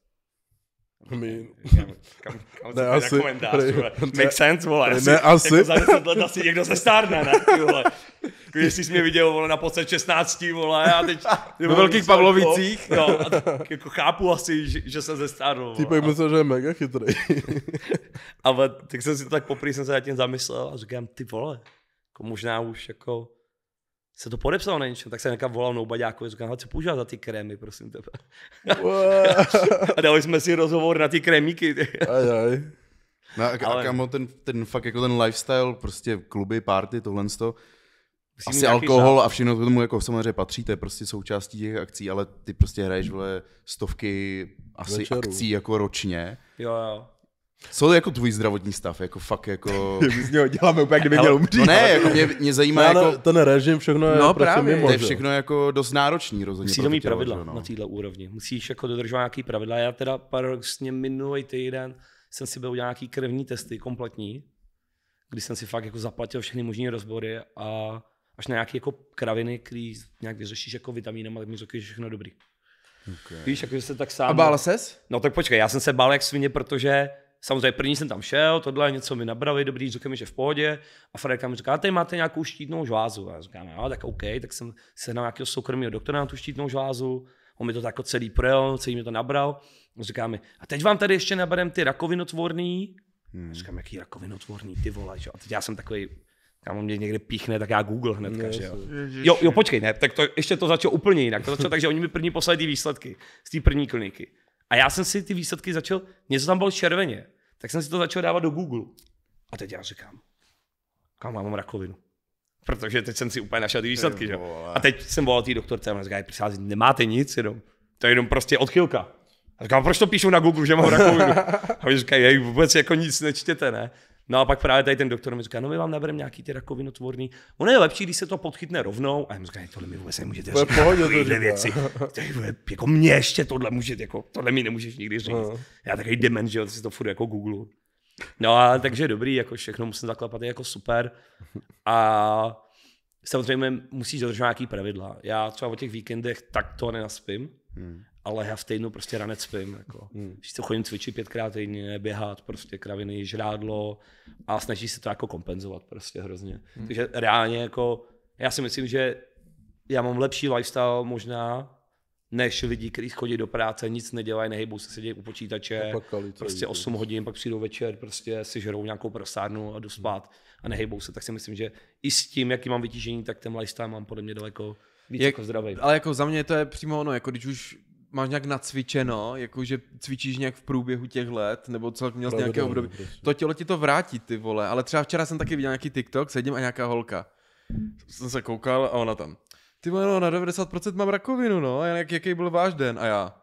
My, Kam, kam, kam Ne, asi. komentář, ne, Make sense, vole. ne, Asi, ne, asi. Jako za 10 let asi někdo se stárne, ne, ty vole. Jako, Jestli jsi mě viděl, vole, na počet 16, vole, a teď... Ve Velkých Pavlovicích. No, a tak jako chápu asi, že, že jsem se stárl, týpek vole. myslel, že je mega chytrý. Ale tak jsem si to tak poprvé jsem se nad tím zamyslel a říkám, ty vole, jako možná už jako se to podepsalo na něčem, tak jsem někam volal Noubaďákovi, říkám, co používat za ty krémy, prosím tebe. a dali jsme si rozhovor na ty krémíky. aj, aj. No a, Ale- kamo, ten, ten fakt jako ten lifestyle, prostě kluby, party, tohle to, asi alkohol a všechno k tomu jako samozřejmě patří, to je prostě součástí těch akcí, ale ty prostě hraješ, vole, stovky asi Večerů. akcí jako ročně. Jo, jo. Co je jako tvůj zdravotní stav, jako fakt jako... My z něho děláme úplně, kdyby měl umřít. No ne, jako mě, mě zajímá No, jako... ale ten režim, všechno je No, prostě právě. mimo, To je že? všechno jako dost náročný rozhodně. Musí pro to mít pravidla že jo, na této úrovni. Musíš jako dodržovat nějaký pravidla. Já teda paradoxně minulý týden jsem si byl udělal nějaký krevní testy kompletní, kdy jsem si fakt jako zaplatil všechny možné rozbory a až na nějaké jako kraviny, který nějak vyřešíš jako vitamínem, tak mi řekli, že všechno dobrý. Okay. Víš, jako že se tak sám... A bál ses? No tak počkej, já jsem se bál jak svině, protože samozřejmě první jsem tam šel, tohle něco mi nabrali, dobrý, řekl mi, že v pohodě. A Fredka mi říká, a tady máte nějakou štítnou žlázu. A já říkám, no, tak OK, tak jsem se na nějakého soukromého doktora na tu štítnou žlázu. On mi to tak jako celý projel, celý mi to nabral. A říká mi, a teď vám tady ještě naberem ty rakovinotvorný. Hmm. A říkám, jaký rakovinotvorný, ty vole, že? jo. A teď já jsem takový, kam on mě někde píchne, tak já Google hnedka, že jo. Jo, jo, počkej, ne, tak to, ještě to začalo úplně jinak. To začalo tak, že oni mi první poslali ty výsledky z té první kliniky. A já jsem si ty výsledky začal, něco tam bylo červeně, tak jsem si to začal dávat do Google. A teď já říkám, kam mám rakovinu. Protože teď jsem si úplně našel ty výsledky, že? A teď jsem volal té doktorce a ona říká, prosím nemáte nic, jenom. To je jenom prostě odchylka. A říkám, proč to píšou na Google, že mám rakovinu? A oni říkají, vůbec jako nic nečtěte, ne? No a pak právě tady ten doktor mi říká, no my vám nabereme nějaký ty rakovinotvorný. Ono je lepší, když se to podchytne rovnou. A já mi říká, tohle mi vůbec nemůžete To je v říkat. pohodě, to říká. věci. Vole, jako mě ještě tohle může, jako, tohle mi nemůžeš nikdy říct. No. Já takový dement, že si to furt jako Google. No a takže dobrý, jako všechno musím zaklepat, je jako super. A samozřejmě musíš dodržovat nějaký pravidla. Já třeba o těch víkendech tak to nenaspím, Hmm. Ale já v týdnu prostě ranec spím. Jako. Hmm. To chodím cvičit pětkrát týdně, běhat, prostě kraviny, žrádlo a snaží se to jako kompenzovat prostě hrozně. Hmm. Takže reálně jako, já si myslím, že já mám lepší lifestyle možná, než lidi, kteří chodí do práce, nic nedělají, nehybou se, sedějí u počítače, prostě den. 8 hodin, pak přijdou večer, prostě si žerou nějakou prosárnu a jdu spát a nehybou se. Tak si myslím, že i s tím, jaký mám vytížení, tak ten lifestyle mám podle mě daleko víc Jak- jako zdravý. Ale jako za mě to je přímo ono, jako když už máš nějak nacvičeno, jako že cvičíš nějak v průběhu těch let, nebo co měl z nějakého období, prostě. to tělo ti to vrátí, ty vole. Ale třeba včera jsem taky viděl nějaký TikTok, sedím a nějaká holka. Jsem se koukal a ona tam. Ty vole, no, na 90% mám rakovinu, no, a jak, jaký byl váš den? A já,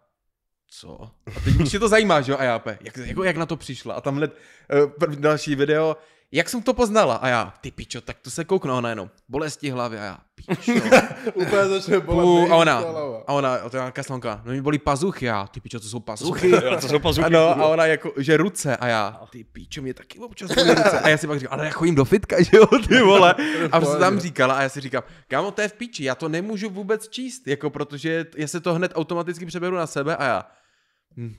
co? A teď už tě to zajímá, že jo? A já, pe, jak, jako, jak na to přišla? A tam hned uh, prv, další video, jak jsem to poznala? A já, ty pičo, tak to se kouknu, a ona jenom, bolesti hlavy, a já, pičo. Úplně začne bolet Pů, a ona, a ona, a to je nějaká slonka, no mi bolí pazuchy, já, ty pičo, to jsou pazuchy. To jsou pazuchy, Ano, a ona jako, že ruce, a já, ty píčo, mě taky občas bolí ruce. A já si pak říkám, ale já chodím do fitka, že jo, ty vole. A prostě tam říkala, a já si říkám, kámo, to je v píči, já to nemůžu vůbec číst, jako protože já se to hned automaticky přeberu na sebe a já, hm,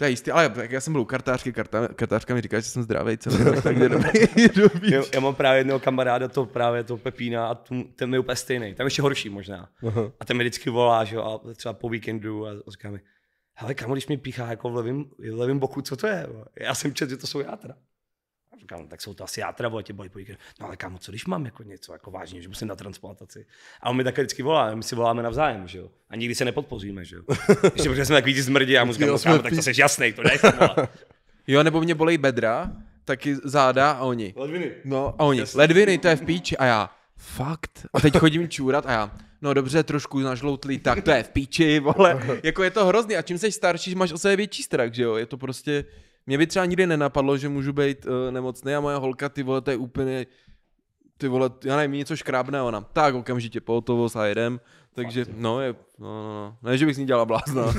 to je jistý, ale tak já jsem byl u kartářky, karta, kartářka mi říká, že jsem zdravý celý rok, takže dobrý, dobrý. Já, já mám právě jednoho kamaráda, to právě to Pepína a tu, ten je úplně stejný. Tam ještě horší možná. Aha. A ten mi vždycky volá, že jo, a třeba po víkendu a říká mi, hele, kamo, když mi píchá jako v levém, v levém boku, co to je? vole?" Já jsem četl, že to jsou játra. A říkám, no, tak jsou to asi játra, vole, tě bolí po víkendu. No ale kámo, co když mám jako něco jako vážně, že musím na transplantaci. A on mi také vždycky volá, my si voláme navzájem, že jo. A nikdy se nepodpoříme, že jo. Ještě protože jsme takový ty zmrdí, já mu říkám, no, kámo, tak to jsi jasný, to dej. Jo, nebo mě bolej bedra, taky záda a oni. Ledviny. No a oni, ledviny, to je v píči a já, fakt? A teď chodím čůrat a já, no dobře, trošku nažloutlý, tak to je v píči, vole. Jako je to hrozný a čím jsi starší, máš o sebe větší strach, že jo? Je to prostě, mě by třeba nikdy nenapadlo, že můžu být uh, nemocný a moje holka, ty vole, to je úplně, ty vole, já nevím, něco škrábne ona, tak okamžitě pohotovost a jedem. Takže, no, je, no, no, no, ne, že bych s ní dělala blázna.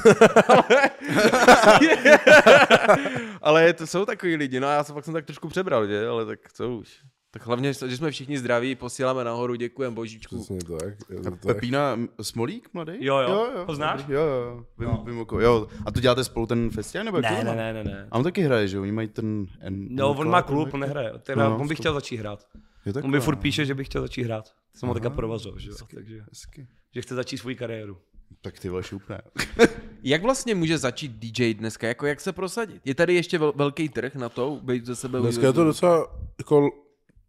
ale je to, jsou takový lidi, no a já jsem fakt jsem tak trošku přebral, že, ale tak co už. Tak hlavně, že jsme všichni zdraví, posíláme nahoru, děkujeme božíčku. Přesně tak. tak. Pepína Smolík, mladý? Jo, jo. Ho znáš? Jo, jo, vím, No. vím oko, jo. A to děláte spolu ten festival, nebo Ne, ne, ne, ne, ne. A on taky hraje, že jo? Oni mají ten... N, No, on má klub, on nehraje. Teda, No, on by chtěl začít hrát. Je takhle, On mi furt no. píše, že by chtěl začít hrát. Jsem ho Aha, teďka provazil, že jo. hezky, Takže, hezky. že chce začít svou kariéru. Tak ty vole šupné. Jak vlastně může začít DJ dneska? Jako jak se prosadit? Je tady ještě vel, velký trh na to, být ze sebe Dneska je to docela jako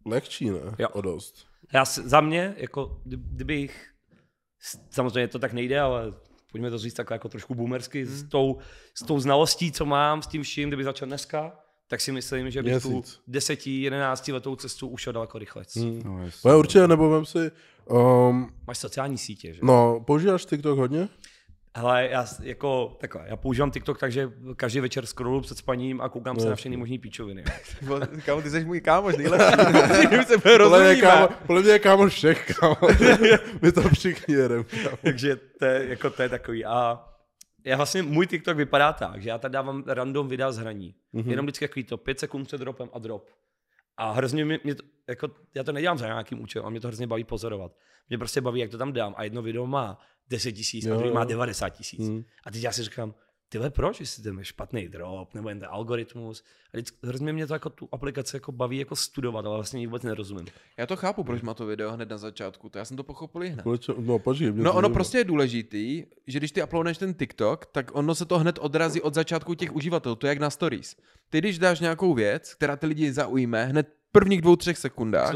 lehčí, ne? Jo. O dost. Já za mě, jako kdy- kdybych, samozřejmě to tak nejde, ale pojďme to říct takhle jako trošku boomersky, Hmm. s, tou, s tou znalostí, co mám, s tím vším, kdyby začal dneska, tak si myslím, že bych tu Měsíc. 10, 11 letou cestu ušel daleko rychlec. Hmm. Jasně. No, určitě, nebo vem si, um, Máš sociální sítě, že? no, používáš TikTok hodně? Hele, já jako takhle, já používám TikTok, takže každý večer scrollu před spaním a koukám se No, na všechny možný píčoviny. Kámo, ty jsi můj kámoš, nejlepší. Se Podle mě, kámo, podle mě je kámoš všech, kámo. My to všichni jedeme, kámo. takže to je, jako to je takový. A já vlastně, můj TikTok vypadá tak, že já tady dávám random videa z hraní. Mm-hmm. Jenom vždycky takový to 5 sekund před dropem a drop. A hrozně mě, mě to, jako, já to nedělám za nějakým účelem, a mě to hrozně baví pozorovat. Mě prostě baví, jak to tam dám. A jedno video má 10 tisíc, a druhý má 90 tisíc. Mm. A teď já si říkám, tyhle proč, jestli ten je špatný drop, nebo jen ten algoritmus. A vždycky, hrozně mě to jako tu aplikaci jako baví jako studovat, ale vlastně ji vůbec nerozumím. Já to chápu, proč má to video hned na začátku, to já jsem to pochopil i hned. Proč- No, počkej. mě No ono zajímá. prostě je důležitý, že když ty uploadneš ten TikTok, tak ono se to hned odrazí od začátku těch uživatelů, to je jak na stories. Ty když dáš nějakou věc, která ty lidi zaujme, hned v prvních dvou, třech Tak sekundách,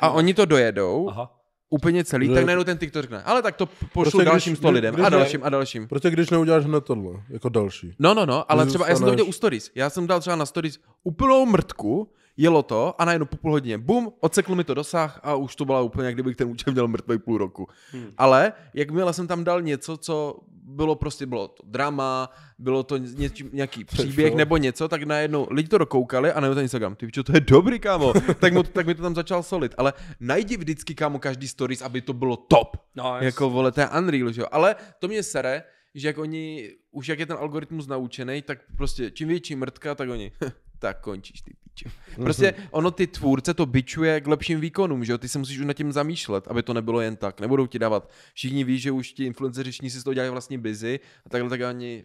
a oni to dojedou, Aha. Úplně celý, Že- tak najednou ten TikTok řekne, ale tak to pošlu Prostě dalším sto lidem když a ne- dalším a dalším. Protože když neuděláš hned tohle, jako další. No, no, no, ale třeba já jsem to viděl u stories. Já jsem dal třeba na stories úplnou mrtku, jelo to a najednou po půl hodině, bum, odsekl mi to dosah a už to byla úplně, jak kdybych ten účel měl mrtvý půl roku. Hmm. Ale jakmile jsem tam dal něco, co bylo prostě, bylo to drama, bylo to něčím, nějaký příběh nebo něco, tak najednou lidi to dokoukali a najednou ten Instagram, ty čo, to je dobrý, kámo, tak, mu, tak mi to tam začal solit. Ale najdi vždycky, kámo, každý stories, aby to bylo top. No, Jako vole, to je Unreal, že jo. Ale to mě sere, že jak oni, už jak je ten algoritmus naučený, tak prostě čím větší mrtka, tak oni, tak končíš ty píče. Prostě ono ty tvůrce to bičuje k lepším výkonům, že jo, ty se musíš už nad tím zamýšlet, aby to nebylo jen tak. Nebudou ti dávat, všichni ví, že už ti influenceři si z toho dělají vlastně busy a takhle tak ani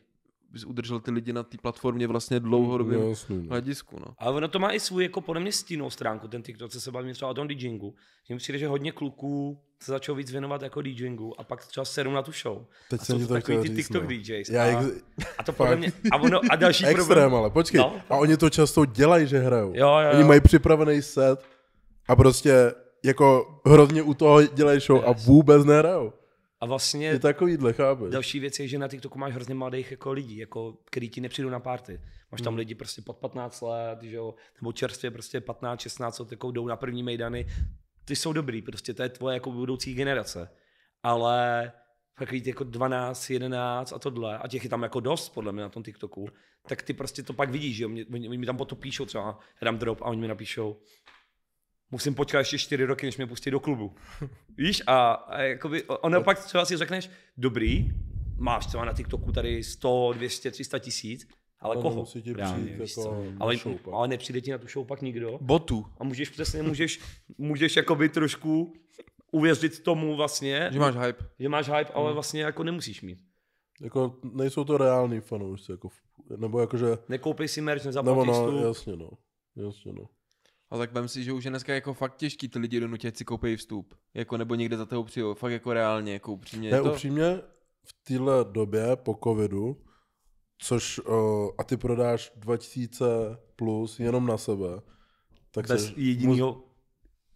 bys udržel ty lidi na té platformě vlastně dlouhodobě No, jasný, no. hledisku, no. Ale ono to má i svůj jako podle mě stínou stránku, ten TikTok, co se bavíme třeba o tom DJingu. Že mi přijde, že hodně kluků se začalo víc věnovat jako DJingu a pak třeba sedu na tu show. Teď a jsem to to takový ty říct, TikTok no. DJs. Já a, ex- a to podle mě, a, ono, a další Extrém, problém. ale počkej. No. A oni to často dělají, že hrajou. Jo, jo, Oni jo. mají připravený set a prostě jako hrozně u toho dělají show a vůbec nehrajou. A vlastně Je takovýhle, chápeš? Další věc je, že na TikToku máš hrozně mladých jako lidí, jako, který ti nepřijdou na party. Máš Hmm. tam lidi prostě pod 15 let, že jo, nebo čerstvě prostě 15, 16 let, jako jdou na první mejdany. Ty jsou dobrý, prostě to je tvoje jako budoucí generace. Ale takový jako 12, 11 a tohle, a těch je tam jako dost podle mě na tom TikToku, tak ty prostě to pak vidíš, že jo, mě, oni mi tam potom píšou třeba, já dám drop a oni mi napíšou, musím počkat ještě čtyři roky, než mě pustí do klubu. Víš, a, a jakoby, ono pak třeba si řekneš, dobrý, máš třeba na TikToku tady 100, 200, 300 tisíc, ale Ano, koho? musí ti přijít víš jako ale, ale nepřijde ti na tu show pak nikdo. Botu. A můžeš přesně, můžeš, můžeš jakoby trošku uvěřit tomu vlastně, Že máš hype. že máš hype, Hmm. ale vlastně jako nemusíš mít. Jako nejsou to reální fanoušci, jako, nebo jakože, Nekoupej si merch, nezaplatíš no, tu. jasně no, jasně no. Ale tak vem si, že už je dneska jako fakt těžký ty lidi donutit, ať si koupí vstup. Jako nebo někde za toho přijou. Fakt jako reálně, jako upřímně. Ne, to... upřímně, v téhle době po covidu, což, uh, a ty prodáš 2000 plus jenom na sebe, tak Bez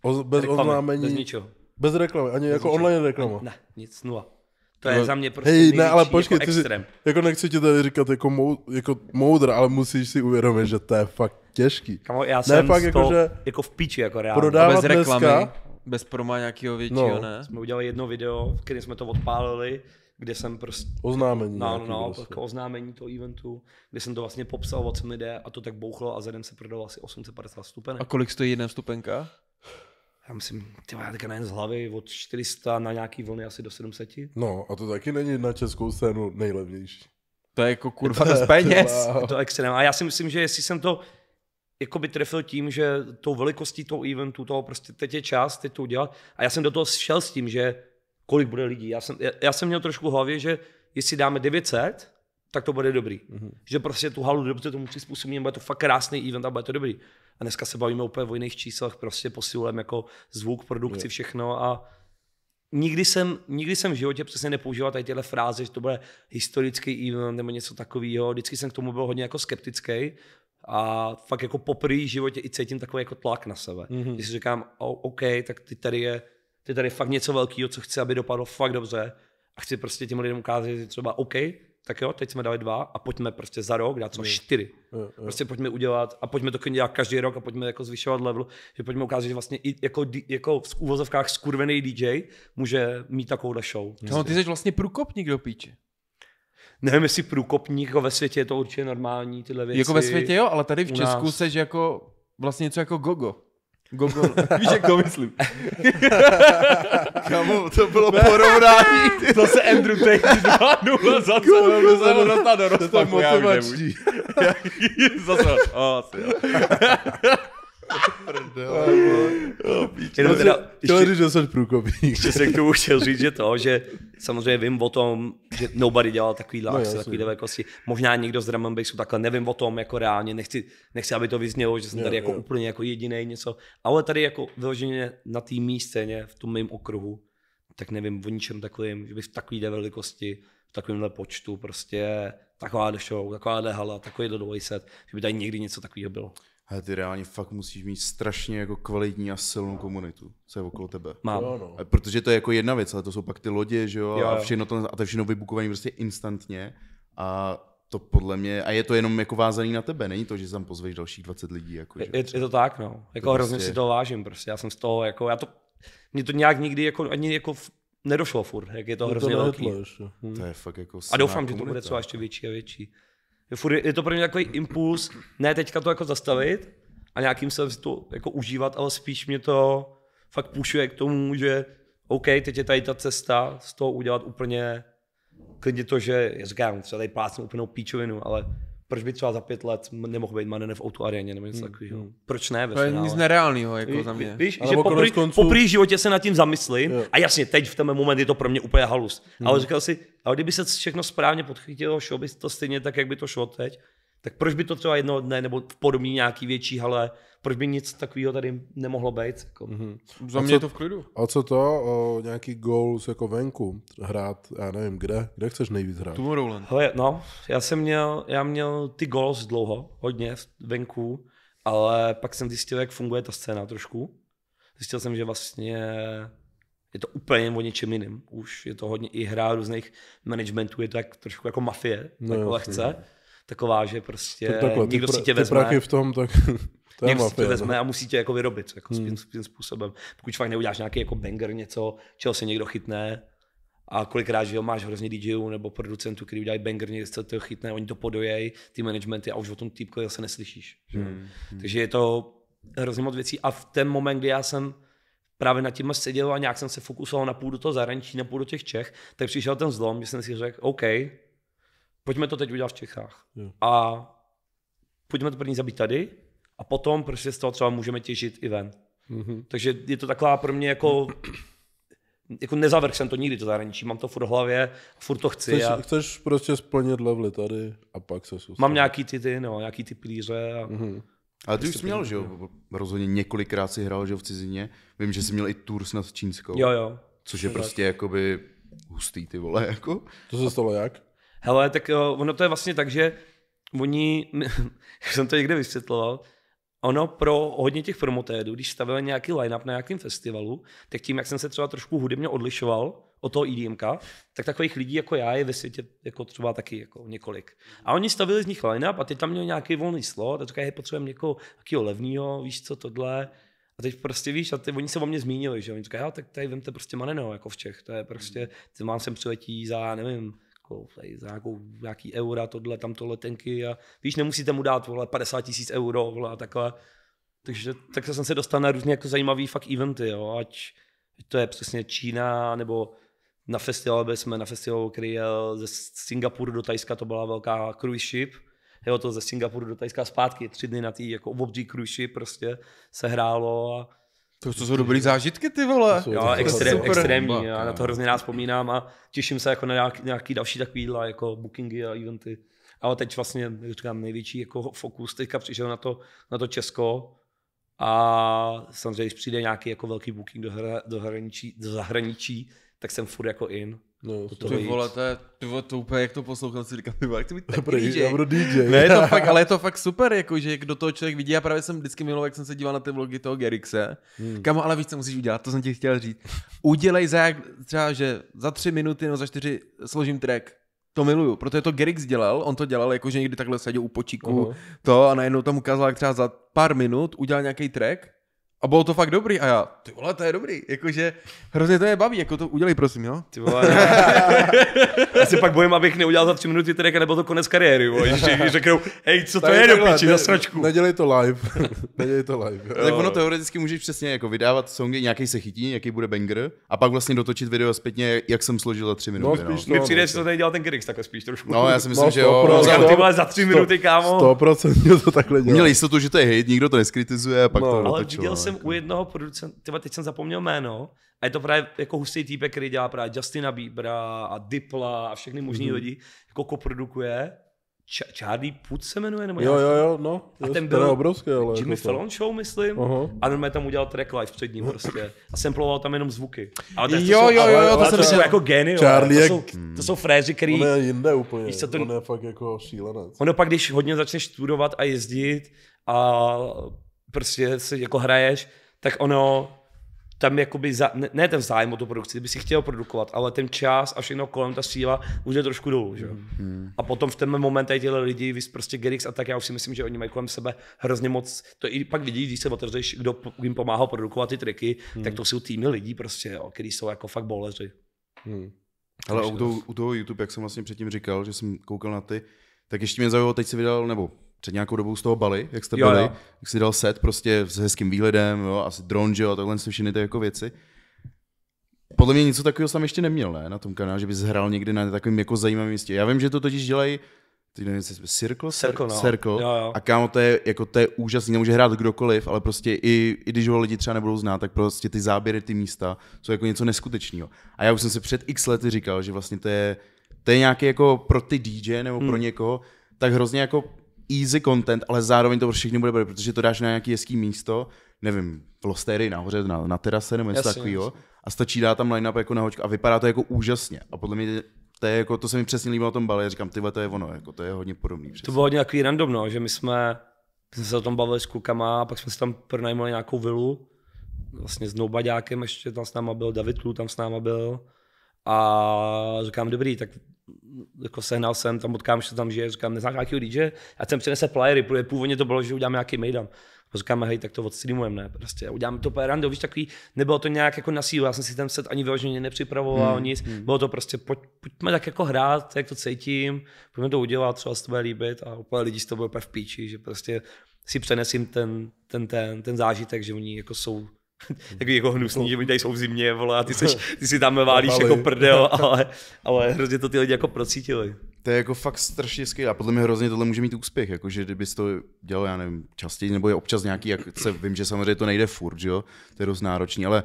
oz, bez reklamy, oznámení, bez bez, ničeho. reklamy, ani jako ničeho. online reklama. Ne, nic, nula. To je No, za mě prostě Hej, největší ne, ale počkej, jako ty si, extrém. jako nechci ti tady říkat jako, mou, jako moudr, ale musíš si uvědomit, že to je fakt těžký. Kamo, já Ne, jsem fakt jako, že jako v píči, jako reálně. prodá- A bez reklamy, dneska- bez proma nějakého většího, No. ne? Jsme udělali jedno video, v kterém jsme to odpálili, kde jsem prostě oznámení No, no, no, prostě. jako oznámení toho eventu, kde jsem to vlastně popsal, o co mi jde a to tak bouchlo a za den se prodalo asi 850 stupenek. A kolik stojí jeden vstupenka? Já myslím, ty já teďka nejen z hlavy, od 400 na nějaký vlny asi do 700. No, a to taky není na českou scénu nejlevnější. To je jako kurva bez peněz. Je to extrém. A já si myslím, že jestli jsem to jakoby trefil tím, že tou velikostí toho eventu, toho prostě teď je čas, teď to udělat. A já jsem do toho šel s tím, že kolik bude lidí. Já jsem, já, já jsem měl trošku v hlavě, že jestli dáme 900, tak to bude dobrý. Mhm. Mm-hmm. Že prostě tu halu dobře tomu přizpůsobíme, bude to fakt krásný event a bude to dobrý. A dneska se bavíme úplně o jiných číslech, prostě posilujeme jako zvuk, produkci, všechno a nikdy jsem, nikdy jsem v životě přesně nepoužíval tady tyhle fráze, že to bude historický event nebo něco takového. Vždycky jsem k tomu byl hodně jako skeptický a fakt jako poprvé v životě i cítím takový jako tlak na sebe. Mm-hmm. Když si říkám, OK, tak ty tady je, ty tady je fakt něco velkého, co chci, aby dopadlo fakt dobře a chci prostě těm lidem ukázat, že třeba OK, tak jo, teď jsme dali dva a pojďme prostě za rok dát třeba čtyři. Prostě pojďme udělat a pojďme to klidně dělat každý rok a pojďme jako zvyšovat level, že pojďme ukázat, že vlastně i jako, jako v úvozovkách skurvený DJ může mít takovouhle show. No, ty jsi vlastně průkopník do píče. Nevím, jestli průkopník jako ve světě je to určitě normální, tyhle věci. Jako ve světě jo, ale tady v Česku seš jako vlastně něco jako gogo. Gogo, víš, jak to myslím. Kamu, to bylo porovnání. Zase Andrew Tate 2-0 za co? Zase dostat do To je motivační. Zase, o, asi. Jenom teda, Chtěl ještě, říct, že jsi průkopník. ještě jsem k tomu chtěl říct, že to, že samozřejmě vím o tom, že nobody dělal takovýhle No, akce, jasně. takovýhle velikosti. Možná někdo z drum bassu takhle, nevím o tom jako reálně, nechci, nechci aby to vyznělo, že jsem Jo, tady jako jo. úplně jako jediný něco, ale tady jako vyloženě na té mý scéně, v tom mém okruhu, tak nevím o ničem takovým, že by v takovýhle velikosti, v takovémhle počtu prostě taková show, taková hala, takový do set, že by tady někdy něco takového bylo. Ale ty reálně fakt musíš mít strašně jako kvalitní a silnou komunitu, co je okolo tebe. Mám. Jo, no. A Protože to je jako jedna věc, ale to jsou pak ty lodě, že jo, Jo, jo a všechno to, a to je všechno vybukované prostě instantně a to podle mě, a je to jenom jako vázaný na tebe, není to, že tam pozveš dalších 20 lidí, jako, že? Je, je, to tak, no. Jako To hrozně prostě- si to vážím, prostě. Já jsem z toho, jako, já to, mě to nějak nikdy jako, ani jako nedošlo furt, jak je to To hrozně velký. nehytlo ještě. Hm. To je fakt jako A doufám, že to komunita. bude třeba ještě větší a větší. Je, to pro mě takový impuls, ne teďka to jako zastavit a nějakým se to jako užívat, ale spíš mě to fakt pušuje k tomu, že OK, teď je tady ta cesta z toho udělat úplně klidně to, že, já říkám, třeba tady plácnu úplnou píčovinu, ale proč by třeba za pět let nemohl být Manen v Outu aréně nebo něco takového. Proč ne ve To je nic nereálného, jako Ví- za mě. Víš, že poprý, konců- poprý životě se nad tím zamyslím Jo. a jasně, teď v ten moment je to pro mě úplně halus. Hmm. Ale říkal si, ale kdyby se všechno správně podchytilo, šlo by to stejně tak, jak by to šlo teď, tak proč by to třeba jednoho dne nebo v podobný nějaký větší hale, proč by nic takového tady nemohlo být? Jako. Mhm. Za A mě co- je to v klidu. A co to, o, nějaký goals jako venku, hrát, já nevím, kde, kde chceš nejvíc hrát? Tomorrowland. Hele, no, já jsem měl, já měl ty goals dlouho, hodně venku, ale pak jsem zjistil, jak funguje ta scéna trošku. Zjistil jsem, že vlastně je to úplně o něčem jiným. Už je to hodně i hra různých managementů, je to jak, trošku jako mafie, No tak jasně. Taková, že prostě Tak takhle, ty, někdo pra, si tě ty vezme. prachy v tom, tak to je Někdo si tě mafie. vezme no. a musí tě jako vyrobit jako hmm. svým způsobem. Pokud fakt neuděláš nějaký jako banger, něco, čeho se někdo chytne, a kolikrát, že jo, máš hrozně DJů nebo producentů, který udělají banger, něco se to chytne, oni to podojej, ty managementy a už o tom týpku zase neslyšíš. Že? jo. Hmm. Takže je to hrozně moc věcí a v ten moment, kdy já jsem právě nad tím seděl a nějak jsem se fokusoval na půl do toho zahraničí, na půl do těch Čech, tak přišel ten zlom, kdy jsem si řekl, OK, pojďme to teď udělat v Čechách. Jo. A pojďme to první zabít tady a potom prostě z toho třeba můžeme těžit i ven. Mhm. Takže je to taková pro mě jako jako nezavrch jsem to nikdy to zahraničí, mám to furt v hlavě, furt to chci Chceš, a chceš prostě splnit levely tady a pak se soustředit. mám nějaký ty, ty no, nějaký ty pilíře a Mhm. Ale ty už jsi měl, že jo, rozhodně několikrát si hrál, že jo, v cizině. Vím, že jsi měl i tour snad čínskou. jo, jo. Což je prostě jakoby hustý, ty vole, jako. To se stalo jak? Hele, tak uh, ono to je vlastně tak, že oni, jak jsem to někde vysvětloval, ono pro hodně těch promotérů, když stavili nějaký line-up na nějakém festivalu, tak tím, jak jsem se třeba trošku hudebně odlišoval od toho EDMka, tak takových lidí jako já je ve světě jako třeba taky jako několik. A oni stavili z nich line-up a teď tam měl nějaký volný slot a říkají, hej, potřebujeme někoho takového levného, víš co, tohle. A teď prostě víš, a ty, oni se o mě zmínili, že oni říkají, "Jo, tak tady vemte prostě Maneno, jako v Čech, to je prostě, ty mám sem přiletí za, nevím, jako nějakou, nějaký eura, tohle, tamto letenky a víš, nemusíte mu dát vole, 50 tisíc euro vole, a takhle. Takže tak jsem se dostal na různě jako zajímavý fakt eventy, jo, ať, to je přesně Čína, nebo na festivalu byli jsme na festivalu, který jel ze Singapuru do Tajska, to byla velká cruise ship, jo, to ze Singapuru do Tajska zpátky, tři dny na tý jako obří cruise ship prostě se hrálo a To, to jsou dobrý zážitky, ty vole. To jsou- Jo, extrém, super. extrémní, já na to hrozně rád vzpomínám a těším se jako na nějaký, nějaký další takovýhle jako bookingy a eventy. Ale teď vlastně, jak říkám, největší jako fokus teďka přišel na to, na to Česko a samozřejmě, když přijde nějaký jako velký booking do, hra, do, zahraničí, do zahraničí, tak jsem furt jako in. No, To Ty vole, to je, ty vole, to úplně, jak to poslouchal, si říkám, ty vole, jak to být taky Dobrý, DJ. já budu DJ. Ne, je to fakt, ale je to fakt super, jako, že kdo toho člověk vidí. Já právě jsem vždycky miloval, jak jsem se díval na ty vlogy toho Gerixe. Hmm. Kamo, ale víš, co musíš udělat, to jsem ti chtěl říct. Udělej za jak, třeba, že za tři minuty nebo za čtyři složím track. To miluju, protože to Gerix dělal, on to dělal, jakože někdy takhle seděl u počíku, Aha. to a najednou tam ukázal, jak třeba za pár minut udělal nějaký track a bylo to fakt dobrý a já, ty vole, to je dobrý, jakože hrozně to je baví, jako to udělej prosím, jo? Ty vole, já se pak bojím, abych neudělal za tři minuty track a nebyl to konec kariéry. Vole. Když když řeknou, hej, co to Tady je do takhle, piči, ne- za sračku. Nedělej to live. Nedělej to live. jo. Tak ono teoreticky můžeš přesně jako vydávat songy, nějaký se chytí, nějaký bude banger, a pak vlastně dotočit video zpětně, jak jsem složil za tři minuty. No, spíš Mi to- přijde, že to tady dělal ten Gerix takhle spíš trošku. no já si myslím, No, že jo. 100%. No, sto- ty vole, za tři minuty, kámo. 100% to takhle dělá. Měl jistotu, že to je hate, nikdo to neskritizuje a pak No. to Ale dotočil. Jsem jako. u jednoho producenta, teď jsem zapomněl jméno, a je to právě jako hustý týpek, který dělá právě Justina Biebera a Dipla a všechny možný Mhm. mm-hmm. lidi, jako koprodukuje. Ch- Charlie Puth se jmenuje, nebo Jo, jo, jo, no. A ten to byl obrovské, ale Jimmy jako to. Fallon Show, myslím. Aha. A normálně tam udělal track live před ním prostě. A samploval tam jenom zvuky. Ale to, Jo, to jsou, jo, jo, jo, to ale jsem to jsou jako geny, Charlie to, je- jsou, to jsou fréři, který... On je jinde úplně. Víš co, ten- On je fakt jako šílenec. Ono pak, když hodně začneš studovat a jezdit a prostě si jako hraješ, tak ono tam jakoby, za, ne, ne ten zájem o tu produkci, ty by si chtěl produkovat, ale ten čas a všechno kolem, ta síla už je trošku dolů, že? Mm. A potom v ten moment tady tyhle lidi, vys prostě Gerix a tak, já už si myslím, že oni mají kolem sebe hrozně moc, to i pak vidíš, když se otevřeš, kdo jim pomáhal produkovat ty triky, mm. tak to jsou týmy lidí prostě, jo, který jsou jako fakt boleři. Hmm. Ale u toho, u toho YouTube, jak jsem vlastně předtím říkal, že jsem koukal na ty, tak ještě mě zaujalo, teď si vydal, nebo před nějakou dobou z toho Bali, jak jste Jo, byli, jo. jak si dal set prostě s hezkým výhledem, jo, asi drone, že jo, a takhle si všechny ty jako věci. Podle mě něco takového jsem ještě neměl, ne, na tom kanále, že bys hrál někdy na takovém jako zajímavém místě. Já vím, že to totiž dělají Ty nevím, jestli Circle? Circle, no. Circle. Jo, jo. A kámo, to je, jako, to je úžasný, nemůže hrát kdokoliv, ale prostě i, i když ho lidi třeba nebudou znát, tak prostě ty záběry, ty místa jsou jako něco neskutečného. A já už jsem si před x lety říkal, že vlastně to je, to je nějaký jako pro ty DJ nebo pro Hmm. někoho, tak hrozně jako easy content, ale zároveň to pro všechny bude, dobré, protože to dáš na nějaký hezký místo, nevím, v Losterii nahoře, na, na terase nebo něco takového, a stačí dát tam line-up jako na hoďku a vypadá to jako úžasně. A podle mě to je jako, to se mi přesně líbilo na tom bale, říkám, tyhle to je ono, jako to je hodně podobný. To Přesně. bylo hodně takový random, no, že my jsme, my jsme se o tom bavili s klukama a pak jsme si tam pronajmali nějakou vilu, vlastně s Noubaďákem ještě tam s náma byl, David Lu tam s náma byl a říkám, dobrý, tak jako sehnal jsem, tam potkám, že tam žije, říkám, neznáš nějakého DJ? Já jsem přinese playery, protože původně to bylo, že uděláme nějaký mejdan. A říkáme, hej, tak to odstreamujeme, ne, prostě uděláme to úplně random, víš, takový, nebylo to nějak jako na sílu, já jsem si ten set ani vyloženě nepřipravoval, hmm, nic, hmm. bylo to prostě, pojď, pojďme tak jako hrát, jak to cítím, pojďme to udělat, třeba se to bude líbit a úplně lidi z toho bylo úplně v píči, že prostě si přenesím ten, ten, ten, ten zážitek, že oni jako jsou takový jako hnusný, že oni tady jsou v zimě, vole, a ty, seš, ty si tam válíš jako prdel, ale, ale hrozně to ty lidi jako procítili. To je jako fakt strašně skvělé. A podle mě hrozně tohle může mít úspěch, jakože kdybys to dělal, já nevím, častěji, nebo je občas nějaký, jak se vím, že samozřejmě to nejde furt, že jo, to je dost náročný, ale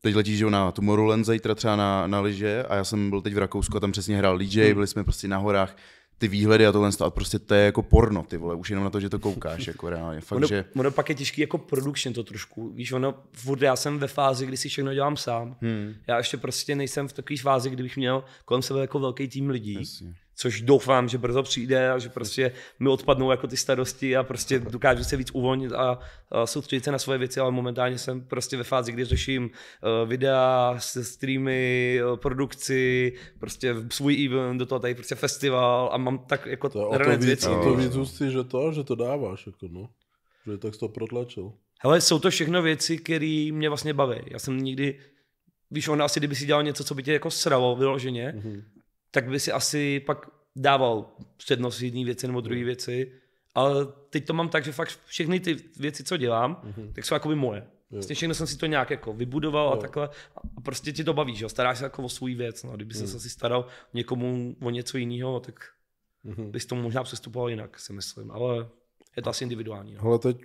teď letíš že na Tomorrowland zítra třeba na, na lyže a já jsem byl teď v Rakousku a tam přesně hrál DJ, byli jsme prostě na horách, ty výhledy a tohle a prostě to je jako porno, ty vole, už jenom na to, že to koukáš, jako reálně, fakt, Ono, že... ono pak je těžký jako production to trošku. Víš, ono, furt já jsem ve fázi, kdy si všechno dělám sám. Hmm. Já ještě prostě nejsem v takové fázi, kdybych měl kolem sebe jako velký tým lidí. Jasně. Což doufám, že brzo přijde a že prostě mi odpadnou jako ty starosti a prostě dokážu se víc uvolnit a, a soustředit se na svoje věci, ale momentálně jsem prostě ve fázi, kdy řeším uh, videa, streamy, uh, produkci, prostě svůj event, do toho tady prostě festival a mám tak jako To ranec víc, věcí. to víc ústí, že to, že to dáváš, jako no. Že tak to protlačil. Hele, jsou to všechno věci, které mě vlastně baví. Já jsem nikdy, víš, on asi kdyby si dělal něco, co by tě jako sralo vyloženě, Mhm. mm-hmm. Tak by si asi pak dával přednost jedné věci nebo druhé věci. Ale teď to mám tak, že fakt všechny ty věci, co dělám, mm-hmm. tak jsou jakoby moje. Vlastně všechno jsem si to nějak jako vybudoval a takhle a prostě ti to baví, že jo? staráš se jako o svůj věc. No. Kdyby se asi staral někomu o něco jiného, tak Mhm. bys to možná přestupoval jinak, si myslím. Ale je to asi individuální. No. Ale teď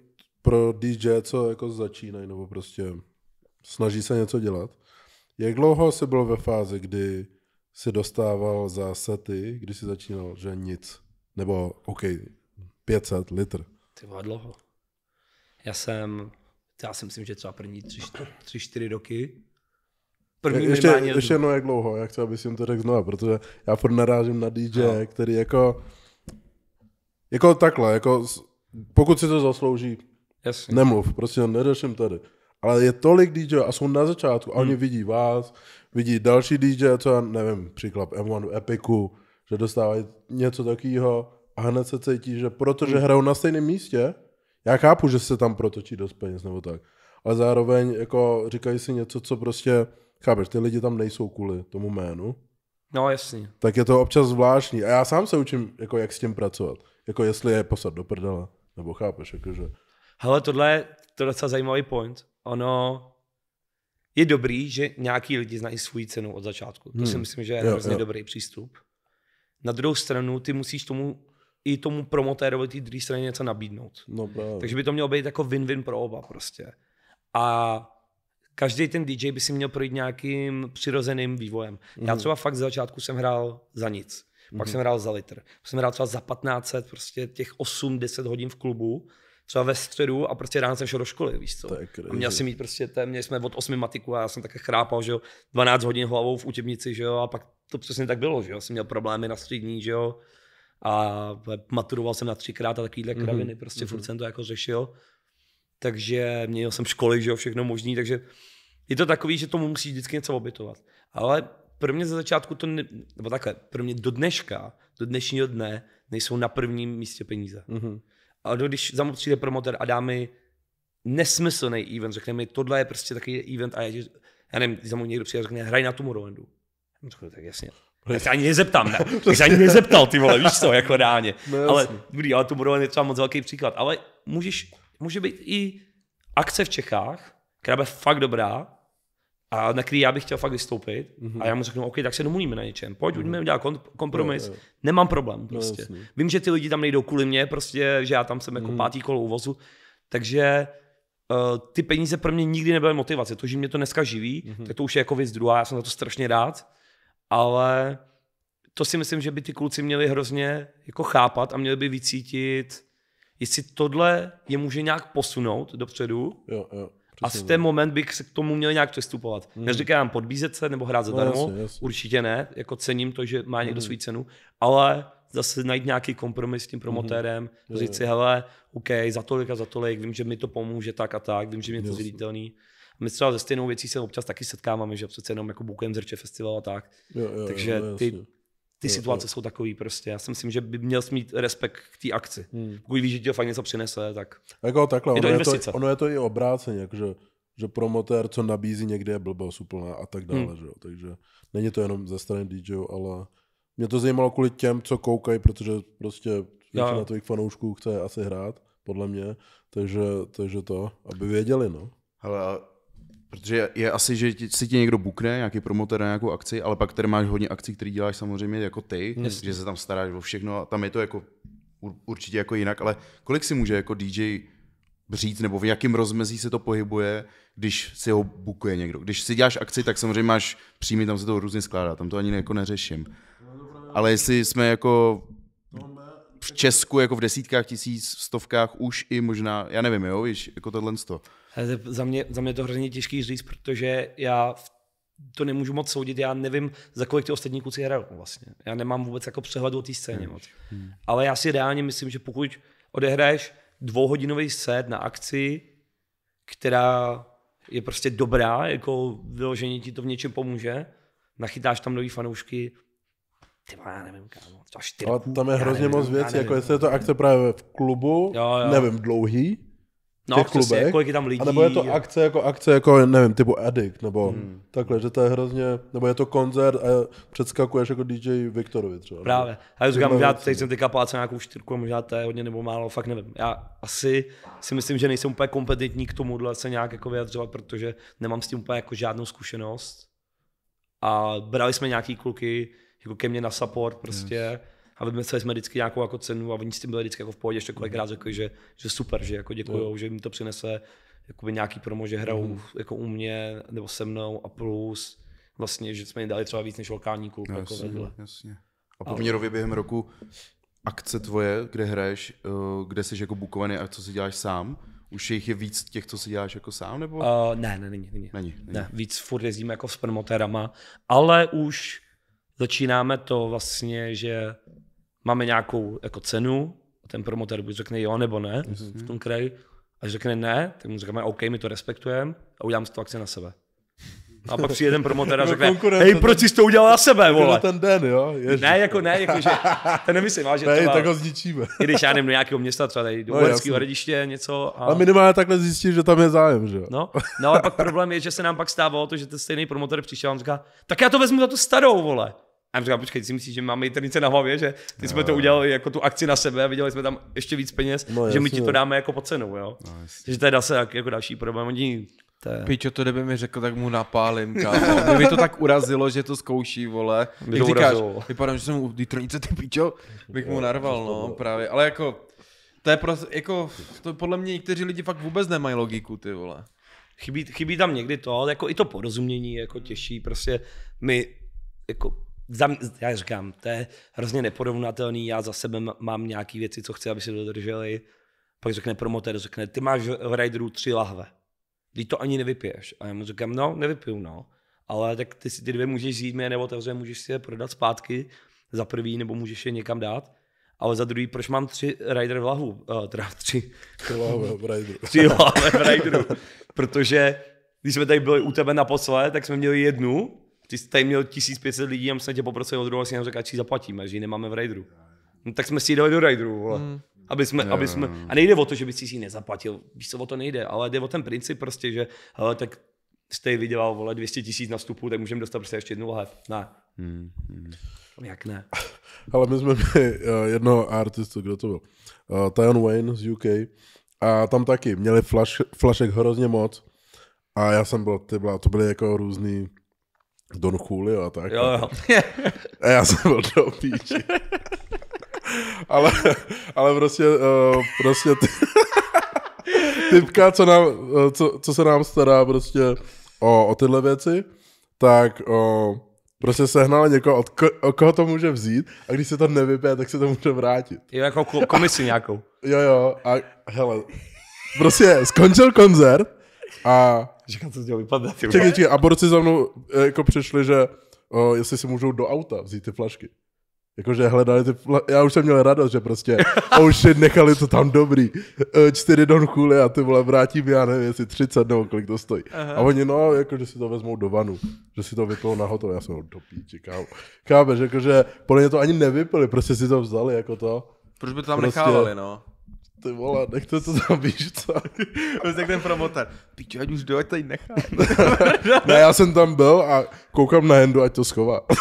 pro DJ, co jako začínají, nebo prostě snaží se něco dělat, jak dlouho jsi byl ve fázi, kdy si dostával za sety, kdy jsi začínal, že nic? Nebo, OK, 500 litr. Ty vole, dlouho. Já jsem, já si myslím, že třeba první tři, tři čtyři roky. První ještě, ještě jednou, jak dlouho, jak chci, abys jim to řekl znova, protože já furt narážím na DJ, No. který jako, jako takhle, jako pokud si to zaslouží, jasně. Nemluv, prostě neřeším tady. Ale je tolik DJ a jsou na začátku a Hmm. oni vidí vás, vidí další DJ, co já nevím, příklad M1 Epiku, že dostávají něco takového a hned se cítí, že protože Hmm. hrajou na stejném místě, já chápu, že se tam protočí dost peněz nebo tak, ale zároveň jako říkají si něco, co prostě, chápeš, ty lidi tam nejsou kvůli tomu jménu, No jasně. tak je to občas zvláštní a já sám se učím, jako jak s tím pracovat, jako jestli je posad do prdele, nebo chápeš, jakože, Hele, tohle je to je docela zajímavý point. Ono je dobrý, že nějaký lidi znají svůj cenu od začátku. To Hmm. si myslím, že je hrozně dobrý přístup. Na druhou stranu, ty musíš tomu i tomu promotérovi té druhé straně něco nabídnout. no právě. Takže by to mělo být jako win-win pro oba prostě. A každý ten DJ by si měl projít nějakým přirozeným vývojem. Mhm. Já třeba fakt z začátku jsem hrál za nic. Pak jsem hrál za litr. Pak jsem hrál třeba za 1500, prostě těch 8-10 hodin v klubu, třeba ve středu a prostě ráno jsem šel do školy, víš co. A měl jsem mít prostě, té, měli jsme od 8 matiku a já jsem také chrápal, že jo, 12 hodin hlavou v učebnici, že jo, a pak to přesně tak bylo, že jo, jsem měl problémy na střední, že jo, a maturoval jsem na třikrát a takovýhle Mhm. kraviny, prostě furt jsem to jako řešil. Takže měl jsem školy, že jo, všechno možný, takže je to takový, že tomu musíš vždycky něco obětovat. Ale pro mě ze začátku to, ne, nebo takhle, pro mě do dneška, do dnešního dne nejsou na prvním místě peníze. Mhm. A když za mnou přijde promotor a dá mi nesmyslný event, řekne mi, tohle je prostě takový event a já, ti- já nevím, když za mnou někdo přijde a řekne, hraj na Tomorrowlandu. Já řeknu, tak jasně. Tak se ani nezeptám, ne? Tak se ani nezeptal, ty vole, víš co, jako reálně. No, ale dobrý, ale Tomorrowland je třeba moc velký příklad. Ale můžeš, může být i akce v Čechách, která bude fakt dobrá a na který já bych chtěl fakt vystoupit mm-hmm. a já mu řeknu, OK, tak se domluvíme na něčem, pojď, mm-hmm. udělat kom- kompromis, Jo, jo. nemám problém prostě. jasný. Vím, že ty lidi tam nejdou kvůli mě, prostě, že já tam jsem jako mm-hmm. pátý kolo uvozu, takže uh, ty peníze pro mě nikdy nebyly motivace. To, že mě to dneska živí, mm-hmm. tak to už je jako věc druhá, já jsem za to strašně rád, ale to si myslím, že by ty kluci měli hrozně jako chápat a měli by vycítit, jestli tohle je může nějak posunout dopředu, Jo, jo. A v ten moment bych se k tomu měl nějak přistupovat. Hmm. Neříkám podbízet se nebo hrát No, zadarmo, jasně, jasně. určitě ne, jako cením to, že má někdo svou cenu, ale zase najít nějaký kompromis s tím promotérem, Jo, říct si, hele, OK, za tolik a za tolik, vím, že mi to pomůže tak a tak, vím, že mi je to Jasně. zviditelný. My třeba se stejnou věcí se občas taky setkáváme, že přece jenom jako bukujeme zrče festival a tak. Jo, jo, Takže jo, ty, jasně. Ty Jo, situace jsou takový prostě. Já si myslím, že by měl mít respekt k té akci. Pokud víš, že ti to fakt něco přinese, tak Jako takhle, Je to ono, je investice. to, ono je to i obráceně, jakože, že promotér, co nabízí někde je blbost úplná a tak dále, Hmm. že jo. Takže není to jenom ze strany DJů, ale mě to zajímalo kvůli těm, co koukají, protože prostě většina Jo. tvých fanoušků chce asi hrát, podle mě, takže, takže to, aby věděli, no. Hele, a- protože je, asi, že ti, si tě někdo bukne, nějaký promotor na nějakou akci, ale pak tady máš hodně akcí, které děláš samozřejmě jako ty, že se tam staráš o všechno a tam je to jako ur- určitě jako jinak, ale kolik si může jako DJ říct, nebo v jakém rozmezí se to pohybuje, když si ho bukuje někdo. Když si děláš akci, tak samozřejmě máš příjmy, tam se to různě skládá, tam to ani jako neřeším. Ale jestli jsme jako v Česku jako v desítkách tisíc, stovkách už i možná, já nevím, jo, víš, jako tohle to- za mě, za mě je to hrozně těžký říct, protože já v- to nemůžu moc soudit, já nevím, za kolik ty ostatní kluci hrajou vlastně. Já nemám vůbec jako přehled o té scéně moc. Ale já si reálně myslím, že pokud odehraješ dvouhodinový set na akci, která je prostě dobrá, jako vyloženě ti to v něčem pomůže, nachytáš tam nový fanoušky, ty já nevím, kámo, třeba čtyři Ale půl, tam je hrozně nevím, moc věcí, jako jestli je to akce právě v klubu, Jo, jo. nevím, dlouhý, no, těch přesně, klubech, kolik je tam lidí. A nebo je to akce jako akce jako, nevím, typu Addict, nebo hmm. takhle, že to je hrozně, nebo je to koncert a předskakuješ jako DJ Viktorovi třeba. Právě. A já říkám, možná teď jsem teďka plácel nějakou čtyřku, možná to je hodně nebo málo, fakt nevím. Já asi si myslím, že nejsem úplně kompetentní k tomuhle se nějak jako vyjadřovat, protože nemám s tím úplně jako žádnou zkušenost. A brali jsme nějaký kluky jako ke mně na support prostě. Yes. A vymysleli jsme vždycky nějakou jako cenu a oni s tím byli vždycky jako v pohodě, ještě kolikrát řekli, že, že super, že jako děkujou, že jim to přinese jakoby nějaký promo, že hrajou mm. jako u mě nebo se mnou a plus vlastně, že jsme jim dali třeba víc než lokální klub. No, jako jasně, vedle. jasně. A poměrově během roku akce tvoje, kde hraješ, eh, kde jsi jako bukovaný a co si děláš sám, už jich je víc těch, co si děláš jako sám, nebo? Uh, ne, ne, není, není. Není, není. Ne, víc furt jezdíme jako s promotérama, ale už začínáme to vlastně, že máme nějakou jako cenu, a ten promotér buď řekne jo nebo ne v tom kraji, a když řekne ne, tak mu řekneme OK, my to respektujeme a udělám si to akci na sebe. A pak přijde ten promotér a No, řekne, hej, to- proč jsi to udělal na sebe, Jako vole? ten den, jo? Ježiš. Ne, jako ne, jako že, to nemyslím, ale že ne, třeba, tak ho zničíme. i když já nevím, do nějakého města, třeba tady do No, Uherského hradiště něco. A... A minimálně takhle zjistíš, že tam je zájem, že jo? No, no ale pak problém je, že se nám pak stávalo to, že ten stejný promotor přišel a on říká, tak já to vezmu za tu starou, vole. A já říkám, počkej, ty si myslíš, že máme internice na hlavě, že ty jsme to udělali jako tu akci na sebe a viděli jsme tam ještě víc peněz, No, že my ti to dáme jako pod cenou, jo. No, že to je zase jak- jako další problém. Oni, to je, Pičo, to kdyby mi řekl, tak mu napálím, kámo. Kdyby to tak urazilo, že to zkouší, vole. By Jak to říkáš, urazilo. vypadám, že jsem u Detroitce, ty pičo, bych mu narval, no, právě. Ale jako, to je prostě, jako, to podle mě někteří lidi fakt vůbec nemají logiku, ty vole. chybí, chybí tam někdy to, jako i to porozumění, jako těžší, prostě my, jako, za, mě- já říkám, to je hrozně neporovnatelný, já za sebe mám nějaký věci, co chci, aby si dodrželi, pak řekne promotér, řekne, ty máš v Rideru tři lahve, ty to ani nevypiješ. A já mu říkám, no, nevypiju, no. Ale tak ty si ty dvě můžeš jít, mě neotevře, můžeš si je prodat zpátky za prvý, nebo můžeš je někam dát. Ale za druhý, proč mám tři rider v lahu? Uh, teda tři, Láhve, v rajdu. tři lahve v rideru. Protože když jsme tady byli u tebe naposled, tak jsme měli jednu, ty jsi tady měl 1500 lidí a my jsme tě poprosili o druhou, asi nám řekl, ať si ji zaplatíme, že ji nemáme v rideru. No, tak jsme si ji dali do rideru, vole. Hmm. Aby jsme, aby jsme, a nejde o to, že by si ji nezaplatil, víš co, o to nejde, ale jde o ten princip prostě, že hele, tak jste ji vydělal, vole, 200 tisíc na vstupu, tak můžeme dostat prostě ještě jednu lahev. Ne. Hmm, hmm. Jak ne? Ale my jsme měli uh, jednoho artistu, kdo to byl? Uh, Tion Wayne z UK. A tam taky měli flash, flašek hrozně moc. A já jsem byl, ty byla, to byly jako různý Don Julio a tak. Jo, jo. A já jsem byl do píči. ale, ale prostě, uh, prostě ty, typka, co, nám, eh, co, co se nám stará prostě o, o tyhle věci, tak o, prostě sehnala někoho, od, ko, od koho to může vzít a když se to nevypije, tak se to může vrátit. Jo, jako ko- komisi nějakou. Jo, jo, a hele, prostě skončil koncert a Říkám, co z něho vypadne, ty vole. čekaj, čekaj, a borci za mnou eh, jako přišli, že o, jestli si můžou do auta vzít ty flašky. Jakože hledali ty fla- já už jsem měl radost, že prostě oh shit, nechali to tam dobrý. Eh, Čtyři Don Julio a ty vole vrátím, já nevím, jestli 30 nebo kolik to stojí. Aha. A oni, no, jako, že si to vezmou do vanu, že si to vypilou na hotovo, já jsem do píči, kámo. Chápeš, jakože podle mě to ani nevypili, prostě si to vzali jako to. Proč by to tam Prostě- nechávali, no? Ty vole, nechte to tam, víš co? Prostě jak ten promotor. Pičo, ať už do, ať tady nechá. Ne, já jsem tam byl a koukám na Hendu, ať to schová.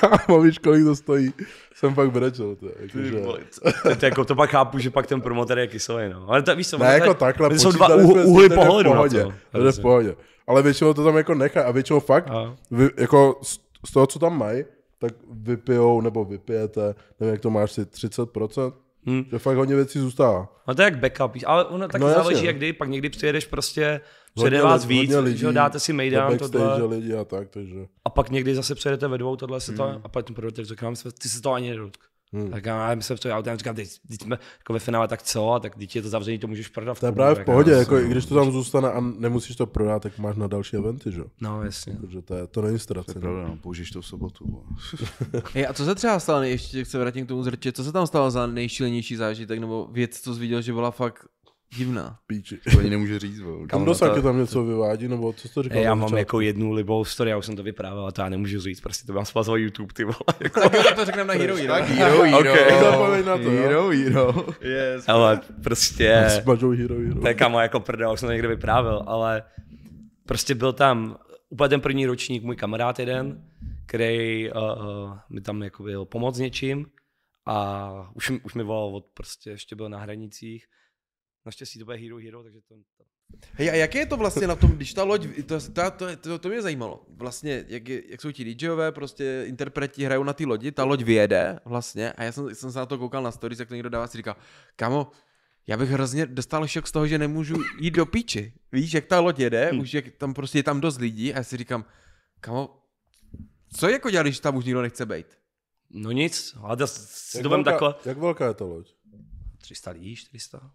Kámo, víš, kolik to stojí? Jsem fakt brečel. To, jakože... To, to, jako, to pak chápu, že pak ten promotor je kyselý, no. Ale to, víš co, Ne, jako to je- takhle, to jsou dva úhly to v pohledu na pohodě, to. To jde v pohodě. Ale většinou to tam jako nechá a většinou fakt, A. vy, jako z, z toho, co tam mají, tak vypijou nebo vypijete, nevím, jak to máš si, 30%, Hmm. že fakt hodně věcí zůstává. No to je jak backup, ale ono taky No jasně, záleží, jak kdy, pak někdy přijedeš prostě, přijede vás li- víc, hodně že dáte si mejdan, tohle, lidi a tak, takže... a pak někdy zase přijedete ve dvou, tohle se to, a pak ten "My jsme- ty se to ani nedotkl. Hmm. Tak já my jsme v tom autem, říkám, teď, teď jsme jako ve finále, tak co, a tak teď je to zavřený, to můžeš prodat. v To je právě v pohodě, jako i když to tam zůstane a nemusíš to prodat, tak máš na další eventy, že jo? No, jasně. Takže to, je, to není To je ztracené. pravda, no, použiješ to v sobotu. Hej, a co se třeba stalo, ještě se vrátím k tomu zrče, co se tam stalo za nejšílenější zážitek, nebo věc, co jsi viděl, že byla fakt divná? Píči. To ani nemůže říct. vole. Kam dosak to- tam něco vyvádí, nebo co jsi to říkal? Já mám jako jednu libou story, já už jsem to vyprávěl, a to já nemůžu říct, prostě to mám spazovat YouTube, ty vole. Jako, Tak to řekneme na Hero Hero. Tak hero, hero. Okay. Zapomeň na to, hero, hero. Yes. ale prostě... Smažou hero, hero. To je kamo jako prdel, už jsem to někde vyprávěl, ale prostě byl tam úplně ten první ročník můj kamarád jeden, který uh, uh, mi tam jako byl pomoct s něčím a už, mi- už mi volal od prostě, ještě byl na hranicích. Naštěstí to bude Hero Hero, takže to, to Hej, a jak je to vlastně na tom, když ta loď, to, to, to, to, to mě zajímalo, vlastně, jak, je, jak jsou ti DJové, prostě interpreti hrajou na té lodi, ta loď vyjede vlastně a já jsem, jsem se na to koukal na stories, jak to někdo dává, si říkal, kamo, já bych hrozně dostal šok z toho, že nemůžu jít do píči. Víš, jak ta loď jede, hmm. už jak tam prostě je tam dost lidí a já si říkám, kamo, co jako dělat, když tam už nikdo nechce být? No nic, ale si jak, to velká, takhle. jak velká je ta loď? 300 lidí, 400.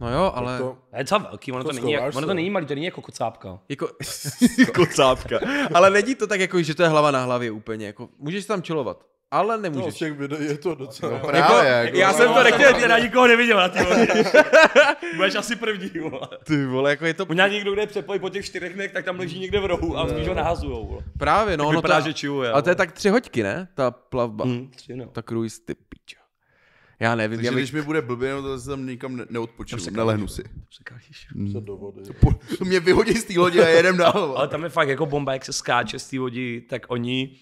No jo, ale... To, je docela velký, ono to, To není, jak, ono to není malý, to není jako kocápka. Jako, kocápka. Ale není to tak jako, že to je hlava na hlavě úplně. Jako, můžeš tam chillovat, ale no, nemůžeš. těch videí je to docela... Právě, jako, Já jsem to nechtěl, teda nikoho neviděl na ty lodi. Budeš asi první, vole. Ty vole, jako je to Možná někdo, kde je přepoj po těch čtyřech dnech, tak tam leží někde v rohu a spíš ho nahazujou. vole. právě, no. Tak ono vypadá, to, že čiluje. ale to je tak tři hoďky, ne? Ta plavba. Mm. Hm, tři, no. Ta cruise, ty pičo. Já nevím, Takže já bych... když mi bude blbě, no to se tam nikam ne- neodpočinu, nelehnu si. Překážíš. Se do vody. Po- Mě vyhodí z té lodi a jedem dál. Ale tam je fakt jako bomba, jak se skáče z té lodi, tak oni,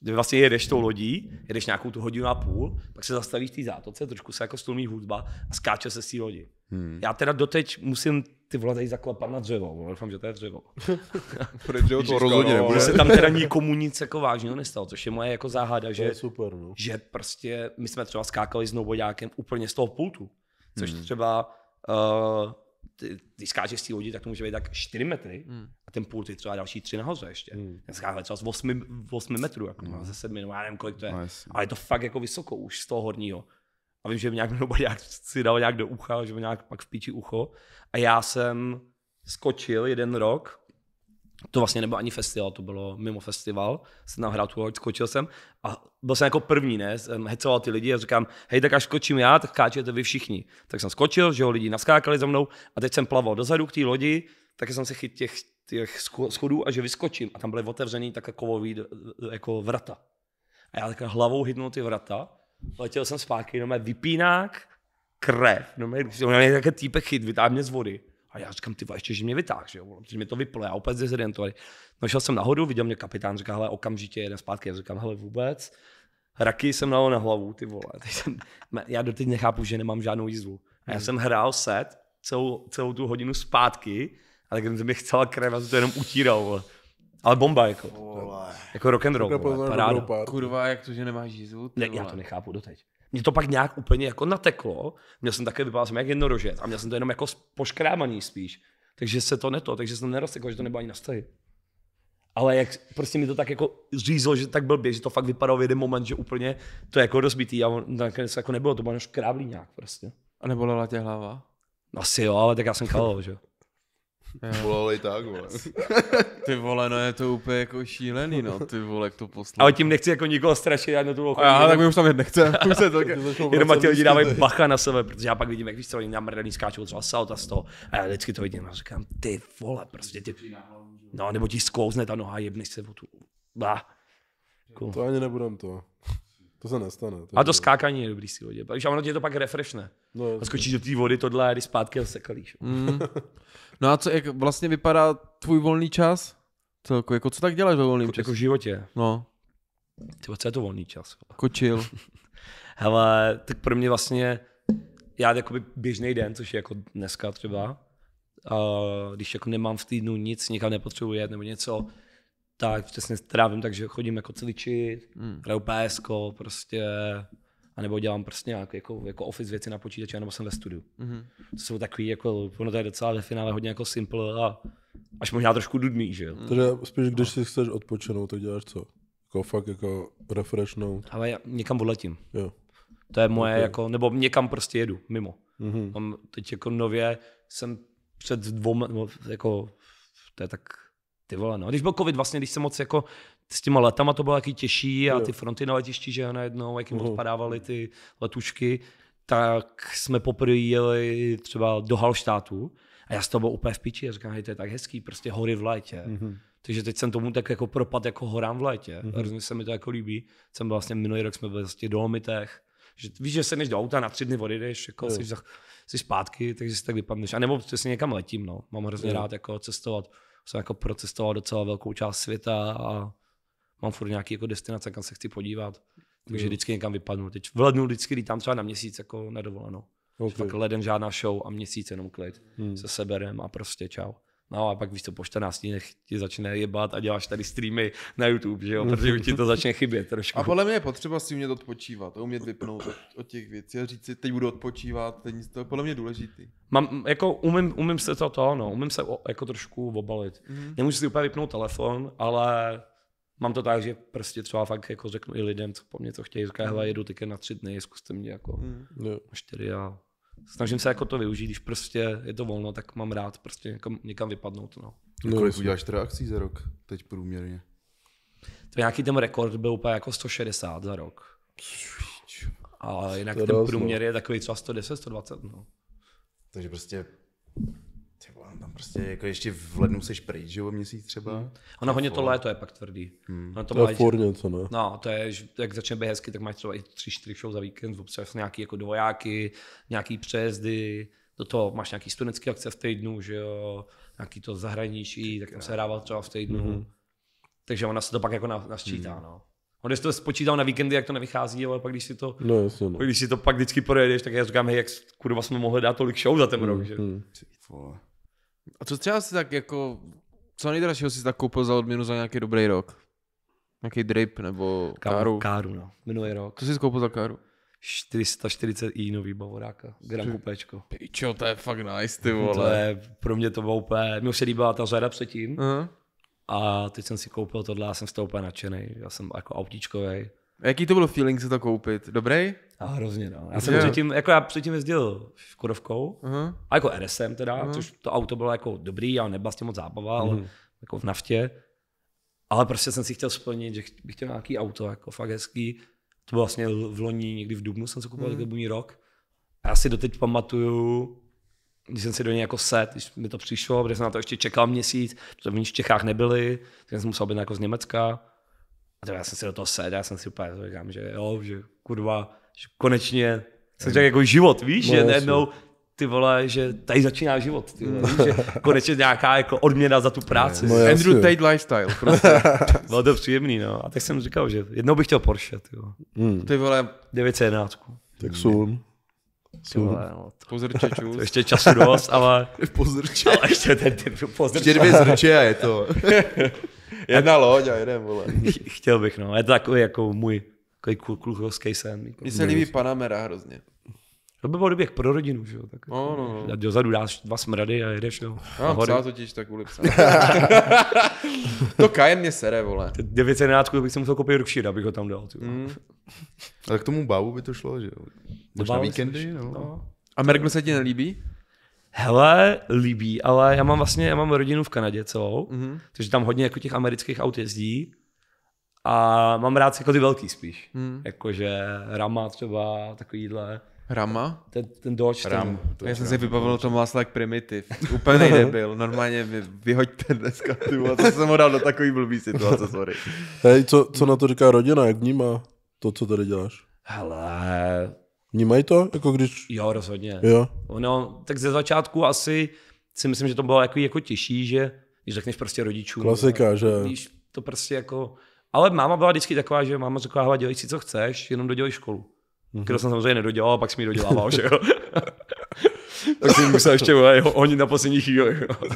kdy vlastně jedeš tou lodí, jedeš nějakou tu hodinu a půl, pak se zastavíš v té zátoce, trošku se jako stlumí hudba a skáče se z té lodi. Hmm. Já teda doteď musím ty vole tady zaklepat na dřevo, vole, doufám, že to je dřevo. to rozhodně nebude. Že se tam teda nikomu nic jako vážného nestalo, což je moje jako záhada, To že je super, no. že prostě my jsme třeba skákali s snowboardákem úplně z toho pultu, což třeba uh, ty, když skáčeš z té lodi, tak to může být tak 4 metry a ten pult je třeba další 3 nahoře ještě. Mm. Já skákal třeba z 8, 8 metrů, jako mm. ze 7, no já nevím, kolik to je. No, ale je to fakt jako vysoko už z toho horního. A vím, že mi nějak snowboardák si dal nějak do ucha, že mi nějak pak v píči ucho. A já jsem skočil jeden rok, to vlastně nebyl ani festival, to bylo mimo festival, jsem tam hrál tu loď, skočil jsem a byl jsem jako první, ne, jsem hecoval ty lidi a říkám, hej, tak až skočím já, tak skáčete vy všichni. Tak jsem skočil, že jo, lidi naskákali za mnou a teď jsem plaval dozadu k té lodi, tak jsem se chytil těch, těch scho- schodů a že vyskočím a tam byly otevřený tak jako vrata. A já takhle hlavou hitnul ty vrata, letěl jsem zpátky, jenom vypínák, krev, no mě, no mě také týpek chyt, vytáhl mě z vody. A já říkám, ty ještě, že mě vytáhl, že jo, protože mi to vyplo, já opět zdezorientovaný. No šel jsem nahoru, viděl mě kapitán, říká, hele, okamžitě jeden zpátky, já říkám, hele, vůbec. Raky jsem dal na hlavu, ty vole. Teď jsem, já doteď nechápu, že nemám žádnou jízdu. A já jsem hrál set celou, celou tu hodinu zpátky, ale když mi chcela krev, a to jenom utíral, vole. Ale bomba, jako. Jako rock and roll, vole, paráda. Kurva, jak to, že nemáš jízvu? Ne, vole. já to nechápu doteď. Mě to pak nějak úplně jako nateklo, měl jsem také vypadal jsem jak jednorožec a měl jsem to jenom jako poškrámaný spíš. Takže se to neto, takže jsem neroztekl, že to nebylo ani na stehy. Ale jak prostě mi to tak jako řízlo, že tak blbě, že to fakt vypadalo v jeden moment, že úplně to je jako rozbitý a on, nakonec jako nebylo, to bylo škráblý nějak prostě. A nebolela tě hlava? Asi jo, ale tak já jsem kalil, že jo. Volali tak, vole. Ty vole, no je to úplně jako šílený, no, ty vole, jak to poslal. Ale tím nechci jako nikoho strašit, já na tu A já, tak mi už tam jet nechce. Už se to Jenom ať ti lidi dávají bacha na sebe, protože já pak vidím, jak víš co, oni namrdaný skáčou třeba salta z toho. A já vždycky to vidím a říkám, ty vole, prostě ty. No, nebo ti sklouzne ta noha, jebneš se o tu. Bah. To ani nebudem to. To se nestane. A to skákání je dobrý si hodě. Takže ono tě to pak refreshne. No, A skočíš do té vody, tohle a jdeš zpátky a sekalíš. No a co, jak vlastně vypadá tvůj volný čas? Celko, jako co tak děláš ve volném Jako, čase? jako v životě. No, Ty, co je to volný čas? kočil. Hele, tak pro mě vlastně, já jakoby běžný den, což je jako dneska třeba, a když jako nemám v týdnu nic, nikam nepotřebuji jet nebo něco, tak přesně trávím tak, že chodím jako cvičit, Hmm. hraju PSK prostě, a nebo dělám prostě nějak jako, jako office věci na počítači, nebo jsem ve studiu. Mhm. To jsou takový, jako, ono to je docela ve finále hodně jako simple a až možná trošku dudný, že jo. Takže spíš, když si chceš odpočinout, tak děláš co? Jako fakt jako refreshnout. Ale já někam odletím. Jo. To je moje, Ok. okay. jako, nebo někam prostě jedu, mimo. Mhm. Mám teď jako nově, jsem před dvouma, no, jako, to je tak, ty vole, no. Když byl covid vlastně, když jsem moc jako, s těma letama to bylo taky těžší a ty fronty na letišti, že jo, najednou, jak jim Mhm. odpadávaly ty letušky, tak jsme poprvé jeli třeba do Halštátu a já z toho byl úplně v piči a říkám, hej, to je tak hezký, prostě hory v létě. Mhm. Takže teď jsem tomu tak jako propad jako horám v létě. Mm-hmm. Hrozně se mi to jako líbí. Jsem byl vlastně minulý rok jsme byli vlastně v Dolomitech. Že, víš, že se než do auta na tři dny odejdeš, jako Jo. jsi, jsi zpátky, takže si tak vypadneš. A nebo přesně někam letím, no. Mám hrozně Jo. rád jako cestovat. Jsem jako procestoval docela velkou část světa a mám furt nějaký jako destinace, kam se chci podívat. Takže vždycky někam vypadnu. Teď v lednu vždycky lítám třeba na měsíc jako na dovolenou. Ok. Fakt leden žádná show a měsíc jenom klid. Hmm. Se seberem a prostě čau. No a pak víš co, po 14 dnech ti začne jebat a děláš tady streamy na YouTube, že jo, protože už ti to začne chybět trošku. A podle mě je potřeba si umět odpočívat, umět vypnout od, od těch věcí a říct si, teď budu odpočívat, teď nic, to je podle mě důležitý. Mám, jako umím, umím se to, to no, umím se o, jako trošku obalit. Mhm. Nemůžu si úplně vypnout telefon, ale mám to tak, že prostě třeba fakt jako řeknu i lidem, co po mně to chtějí, říkají, hele, jedu teď na tři dny, zkuste mě jako Mhm. Jo. na čtyři a snažím se jako to využít, když prostě je to volno, tak mám rád prostě někam, někam vypadnout, no. No, Kolik uděláš teda akcí za rok, teď průměrně? To nějaký ten rekord byl úplně jako 160 za rok. A jinak To ten dost, průměr je takový třeba 110, 120. No. Takže prostě prostě jako ještě v lednu seš pryč, že jo, měsíc třeba. Ono hodně to léto je pak tvrdý. Hmm. Ono to To je furt něco, ne? no, to je, že jak začne být hezky, tak máš třeba i tři, čtyři show za víkend, občas nějaký jako dvojáky, nějaký přejezdy, do toho máš nějaký studentské akce v týdnu, že jo, nějaký to zahraničí, tak tam se hrával třeba v týdnu. Mhm. Takže ona se to pak jako na- nasčítá, no. On když to spočítal na víkendy, jak to nevychází, ale pak když si to, No jasně, no. pak když si to pak vždycky projedeš, tak já říkám, hej, jak kurva jsme mohli dát tolik show za ten rok, že? Hmm. Vole. A co třeba si tak jako, co nejdražšího si tak koupil za odměnu za nějaký dobrý rok? Nějaký drip nebo káru? Káru, no. Minulý rok. Co jsi koupil za káru? 440 i nový Bavoráka. Gran Coupéčko. Pičo, to je fakt nice, ty To je, pro mě to bylo úplně, mi už se líbila ta řada předtím Aha. a teď jsem si koupil tohle a jsem z toho úplně nadšený. Já jsem jako autíčkovej. A jaký to byl feeling si to koupit? Dobrý? A hrozně, no. Já jsem předtím, jako já předtím jezdil Škodovkou, Aha. a jako RSM teda, Aha. což to auto bylo jako dobrý, ale nebyla s tím moc zábava, ale Mhm. jako v naftě. Ale prostě jsem si chtěl splnit, že bych chtěl nějaký auto, jako fakt hezký. To bylo vlastně v loni, někdy v Dubnu jsem se kupoval, Mhm. mm. takový rok. A já si doteď pamatuju, když jsem si do něj jako set, když mi to přišlo, protože jsem na to ještě čekal měsíc, protože oni v Čechách nebyli, tak jsem musel být jako z Německa. A to já jsem si do toho set, já jsem si úplně říkám, že jo, že kurva, že konečně jsem řekl jako život, víš, No, že najednou ty vole, že tady začíná život, ty vole, víš, že konečně nějaká jako odměna za tu práci. No, No, jasně. Andrew Tate lifestyle, prostě. Bylo to příjemný, no. A tak jsem říkal, že jednou bych chtěl Porsche, ty vole. Hmm. Ty vole, 911. Tak. Ty vole, no, to, Pozrčečů. to ještě času dost, ale, Pozrče. ale ještě ten typ pozor. Ještě dvě zrče a je to. Jedna loď a jeden, vole. Chtěl bych, no. Je to takový jako můj takový klu- kluchovský sen. Jako. Mně se líbí Panamera hrozně. To by byl doběh pro rodinu, že jo. Tak, No, no, no. A dozadu dáš dva smrady a jedeš, jo. Já mám Nahoru. psa totiž, tak kvůli psa. to Kajen mě sere, vole. 911 bych si musel koupit Yorkshire, abych ho tam dal. Ty. Mm. Ale k tomu bavu by to šlo, že jo. Možná víkendy, no. no. A Mergl se ti nelíbí? Hele, líbí, ale já mám vlastně, já mám rodinu v Kanadě celou, mm-hmm. takže tam hodně jako těch amerických aut jezdí a mám rád jako ty velký spíš. Mm. Jakože Rama třeba, takovýhle, Rama? ten, ten Dodge, Ram. ten, Já jsem si vybavil to Maslak Primitiv. Úplně debil. Normálně vy, vyhoďte dneska, ty vole, to jsem ho dal do takový blbý situace, sorry. Hej, co, co na to říká rodina, jak vnímá to, co tady děláš? hele, Vnímají to, jako když... jo, rozhodně. Jo? No, tak ze začátku asi si myslím, že to bylo jako, jako těžší, že když řekneš prostě rodičům. Klasika, no, že? Víš, to prostě jako... Ale máma byla vždycky taková, že máma řekla, hele, dělej si, co chceš, jenom dodělej školu. Mm-hmm. Kterou jsem samozřejmě nedodělal, a pak jsem ji dodělával, že jo. tak jsem musel ještě honit na poslední chvíli. Jo.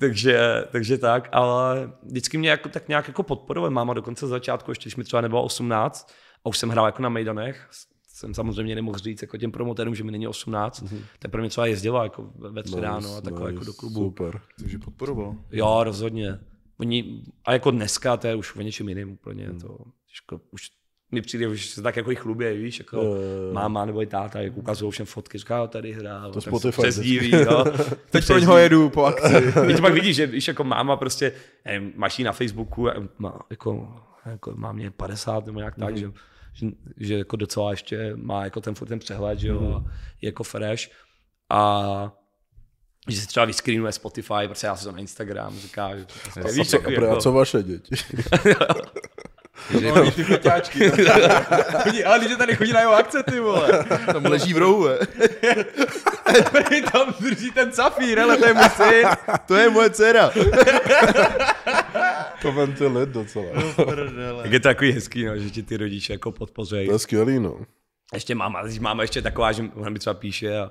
takže, takže tak, ale vždycky mě jako, tak nějak jako podporoval máma dokonce z začátku, ještě když mi třeba nebylo 18 a už jsem hrál jako na Mejdanech, jsem samozřejmě nemohl říct jako těm promotérům, že mi není 18, mm-hmm. tak pro mě třeba jezdila jako ve tři ráno a takhle jako do klubu. Super. Takže podporoval. Jo, rozhodně. Oni, a jako dneska to je už o něčem jiným úplně. Hmm. To, jako, už mi přijde, že se tak jako jich chlubě, víš, jako jo. máma nebo i táta, jak ukazují všem fotky, říká, jo, tady hrál, to Spotify přes díví, jo. Teď pro něho jedu po akci. Víš, pak vidíš, že víš, jako máma prostě, nevím, máš jí na Facebooku, a má, jako, jako má mě 50 nebo nějak tak, Mhm. že, že, že, jako docela ještě má jako ten furt ten přehled, že jo, Mhm. a je jako fresh. A že si třeba vyscreenuje Spotify, prostě já si to na Instagram, říká, že to prostě, A víš, co, a, pro- a jako, co vaše děti? No, ty feťáčky. Chodí, ale když tady chodí na jeho akce, ty vole. Tam leží v rohu, he. Tam drží ten safír, ale to je můj syn. To je moje dcera. To ventilit docela. tak je to takový hezký, no, že ti ty rodiče jako podpořejí. To je skvělý, no. Ještě máma, když máma ještě taková, že ona mi třeba píše a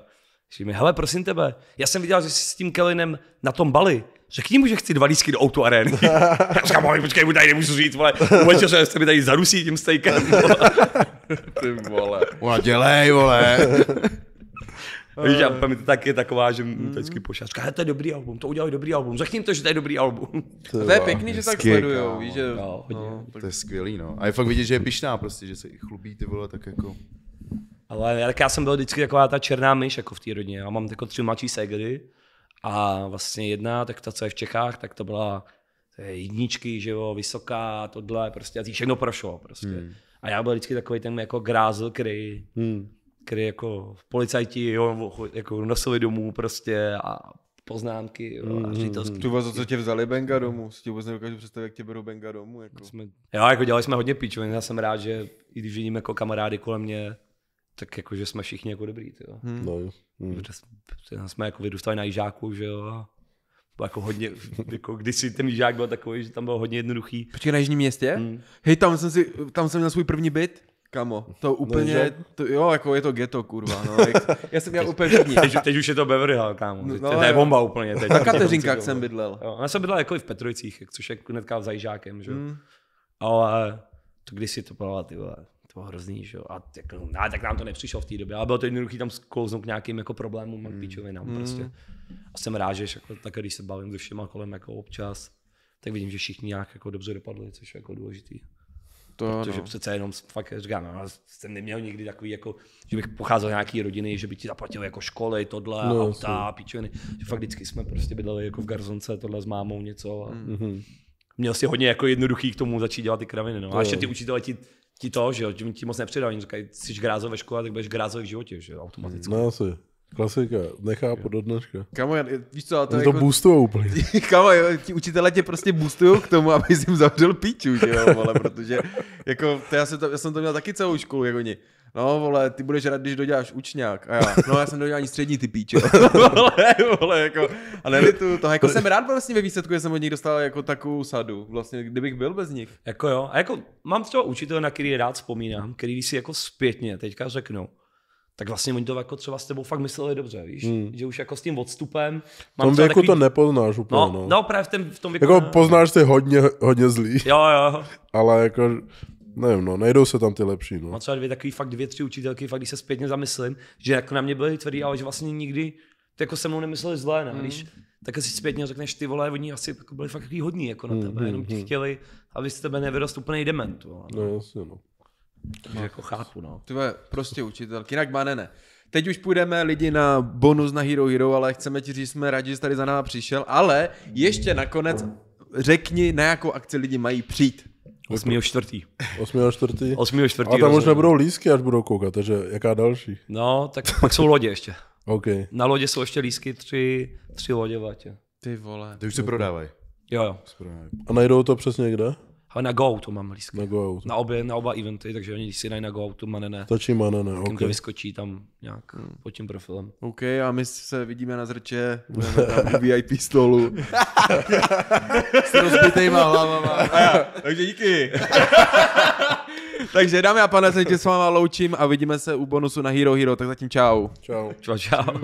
říká mi, hele, prosím tebe, já jsem viděl, že jsi s tím Kelinem na tom Bali. Řekni mu, že chci dva lísky do auto arény. já říkám, "Mami, počkej, mu tady nemůžu říct, vole, uvažil, že jste mi tady zarusí tím stejkem. vole." Ty vole. Ona dělej, vole. Víš, a mi to taky je taková, že mi to vždycky pošle. Říká, "Hele, to je dobrý album, to udělali dobrý album, řekni to, že to je dobrý album. A to je pěkný, že tak sledujou, víš, že... No, tak To je skvělý, no. A je fakt vidět, že je pišná prostě, že se i chlubí ty vole, tak jako... Ale tak já jsem byl vždycky taková ta černá myš jako v té rodině. Já mám jako tři mladší ségry a vlastně jedna, tak ta, co je v Čechách, tak to byla to je jedničky, že jo, vysoká, tohle, prostě a všechno prošlo prostě. Hmm. A já byl vždycky takový ten jako grázl, který, Hmm. Který jako policajti jo, jako nosili domů prostě a poznámky jo, a ředitelský. Tu vás, co tě vzali Benga domů, si ti vůbec nedokážu představit, jak tě berou Benga domů, jako. Jsme, jo, jako dělali jsme hodně píčovin, já jsem rád, že i když vidím jako kamarády kolem mě, tak jako, že jsme všichni jako dobrý, tyjo. Hmm. No, hmm. Protože jsme- jsme jako vyrůstali na jižáku, že jo, a bylo jako hodně, jako kdysi ten jižák byl takový, že tam bylo hodně jednoduchý. Počkej, na Jižním městě? Hmm. Hej, tam jsem, si, tam jsem měl svůj první byt. Kamo, to úplně, že? to, jo, jako je to ghetto, kurva, no. Jak, já jsem měl úplně první. Teď, teď, už je to Beverly Hills, kámo. No, No, no, to je bomba úplně. Teď, Na Kateřinkách jsem bydlel. Jo, já jsem bydlel jako i v Petrojicích, jak- což je hnedka za jižákem, že jo. Hmm. Ale to kdysi to bylo, ty vole, to bylo hrozný, že jo. A jako, no, tak nám to nepřišlo v té době, ale bylo to jednoduchý tam sklouznout k nějakým jako problémům a k píčovinám prostě. A jsem rád, že jako, tak když se bavím se všema kolem jako občas, tak vidím, že všichni nějak jako dobře dopadli, což je jako důležitý. To Protože no. přece jenom fakt říkám, no, jsem neměl nikdy takový, jako, že bych pocházel z nějaký rodiny, že by ti zaplatil jako školy, tohle, No, auta, píčoviny. Že fakt vždycky jsme prostě bydleli jako v garzonce, tohle s mámou něco. A Mhm. Měl si hodně jako jednoduchý k tomu začít dělat ty kraviny. No. A ještě ty učitelé ti, ti to, že jo, ti moc nepřidali. Oni říkají, jsi grázol ve škole, tak budeš grázol v životě, že jo, automaticky. No asi. Klasika. Nechápu do dneška. Kamo, já- víš co, ale to, To, je to jako, boostuje úplně. Kamo, jo, ti učitelé tě prostě boostují k tomu, aby jim zavřel píču, že jo, vole, protože jako, to já, jsem to, já jsem to měl taky celou školu, jak oni. No, vole, ty budeš rád, když doděláš učňák. A já, no, já jsem dodělal ani střední ty píče. vole, vole, jako, a nelitu to. Jako jsem rád vlastně ve výsledku, že jsem od nich dostal jako takovou sadu. Vlastně, kdybych byl bez nich. Jako jo, a jako mám třeba učitele, na který rád vzpomínám, který si jako zpětně teďka řeknu, tak vlastně oni to jako třeba s tebou fakt mysleli dobře, víš? Hmm. Že už jako s tím odstupem V tom věku to nepoznáš úplně, No, no. no, právě v, tom, v tom věku... Jako ne. poznáš ty hodně, hodně zlý, Jo, jo. ale jako, nevím, no, nejdou se tam ty lepší, no. Mám třeba dvě takový fakt dvě, tři učitelky, fakt když se zpětně zamyslím, že jako na mě byli tvrdí, ale že vlastně nikdy to jako se mnou nemysleli zlé, ne? Když tak si zpětně řekneš, ty vole, oni asi jako byli fakt takový hodní jako na tebe, jenom ti chtěli, aby z tebe nevyrost úplný dement, vole. No, jasně, no. Takže jako chápu, no. Ty prostě učitelky, jinak má ne, ne. Teď už půjdeme lidi na bonus na Hero Hero, ale chceme ti říct, jsme rádi, že jsi tady za náma přišel, ale ještě nakonec řekni, na jakou akci lidi mají přijít. 8. čtvrtý. 8. čtvrtý. 8. čtvrtý. A tam už rozhodně. nebudou lísky, až budou koukat, takže jaká další? No, tak pak jsou lodě ještě. OK. Na lodě jsou ještě lísky, tři, tři lodě, Vatě. Ty vole. Ty už se prodávají. Jo, jo. A najdou to přesně kde? Ale na Go to mám lístky. Na Go. Na, obě, na oba eventy, takže oni když si dají na Go to ne, ne. Stačí mana, ne, Okay. Vyskočí tam nějak pod tím profilem. OK, a my se vidíme na zrče, budeme tam u VIP stolu. S rozbitejma hlavama. Takže díky. Takže dámy a pane, se tě s váma loučím a vidíme se u bonusu na Hero Hero, tak zatím čau. Čau. Čau, čau.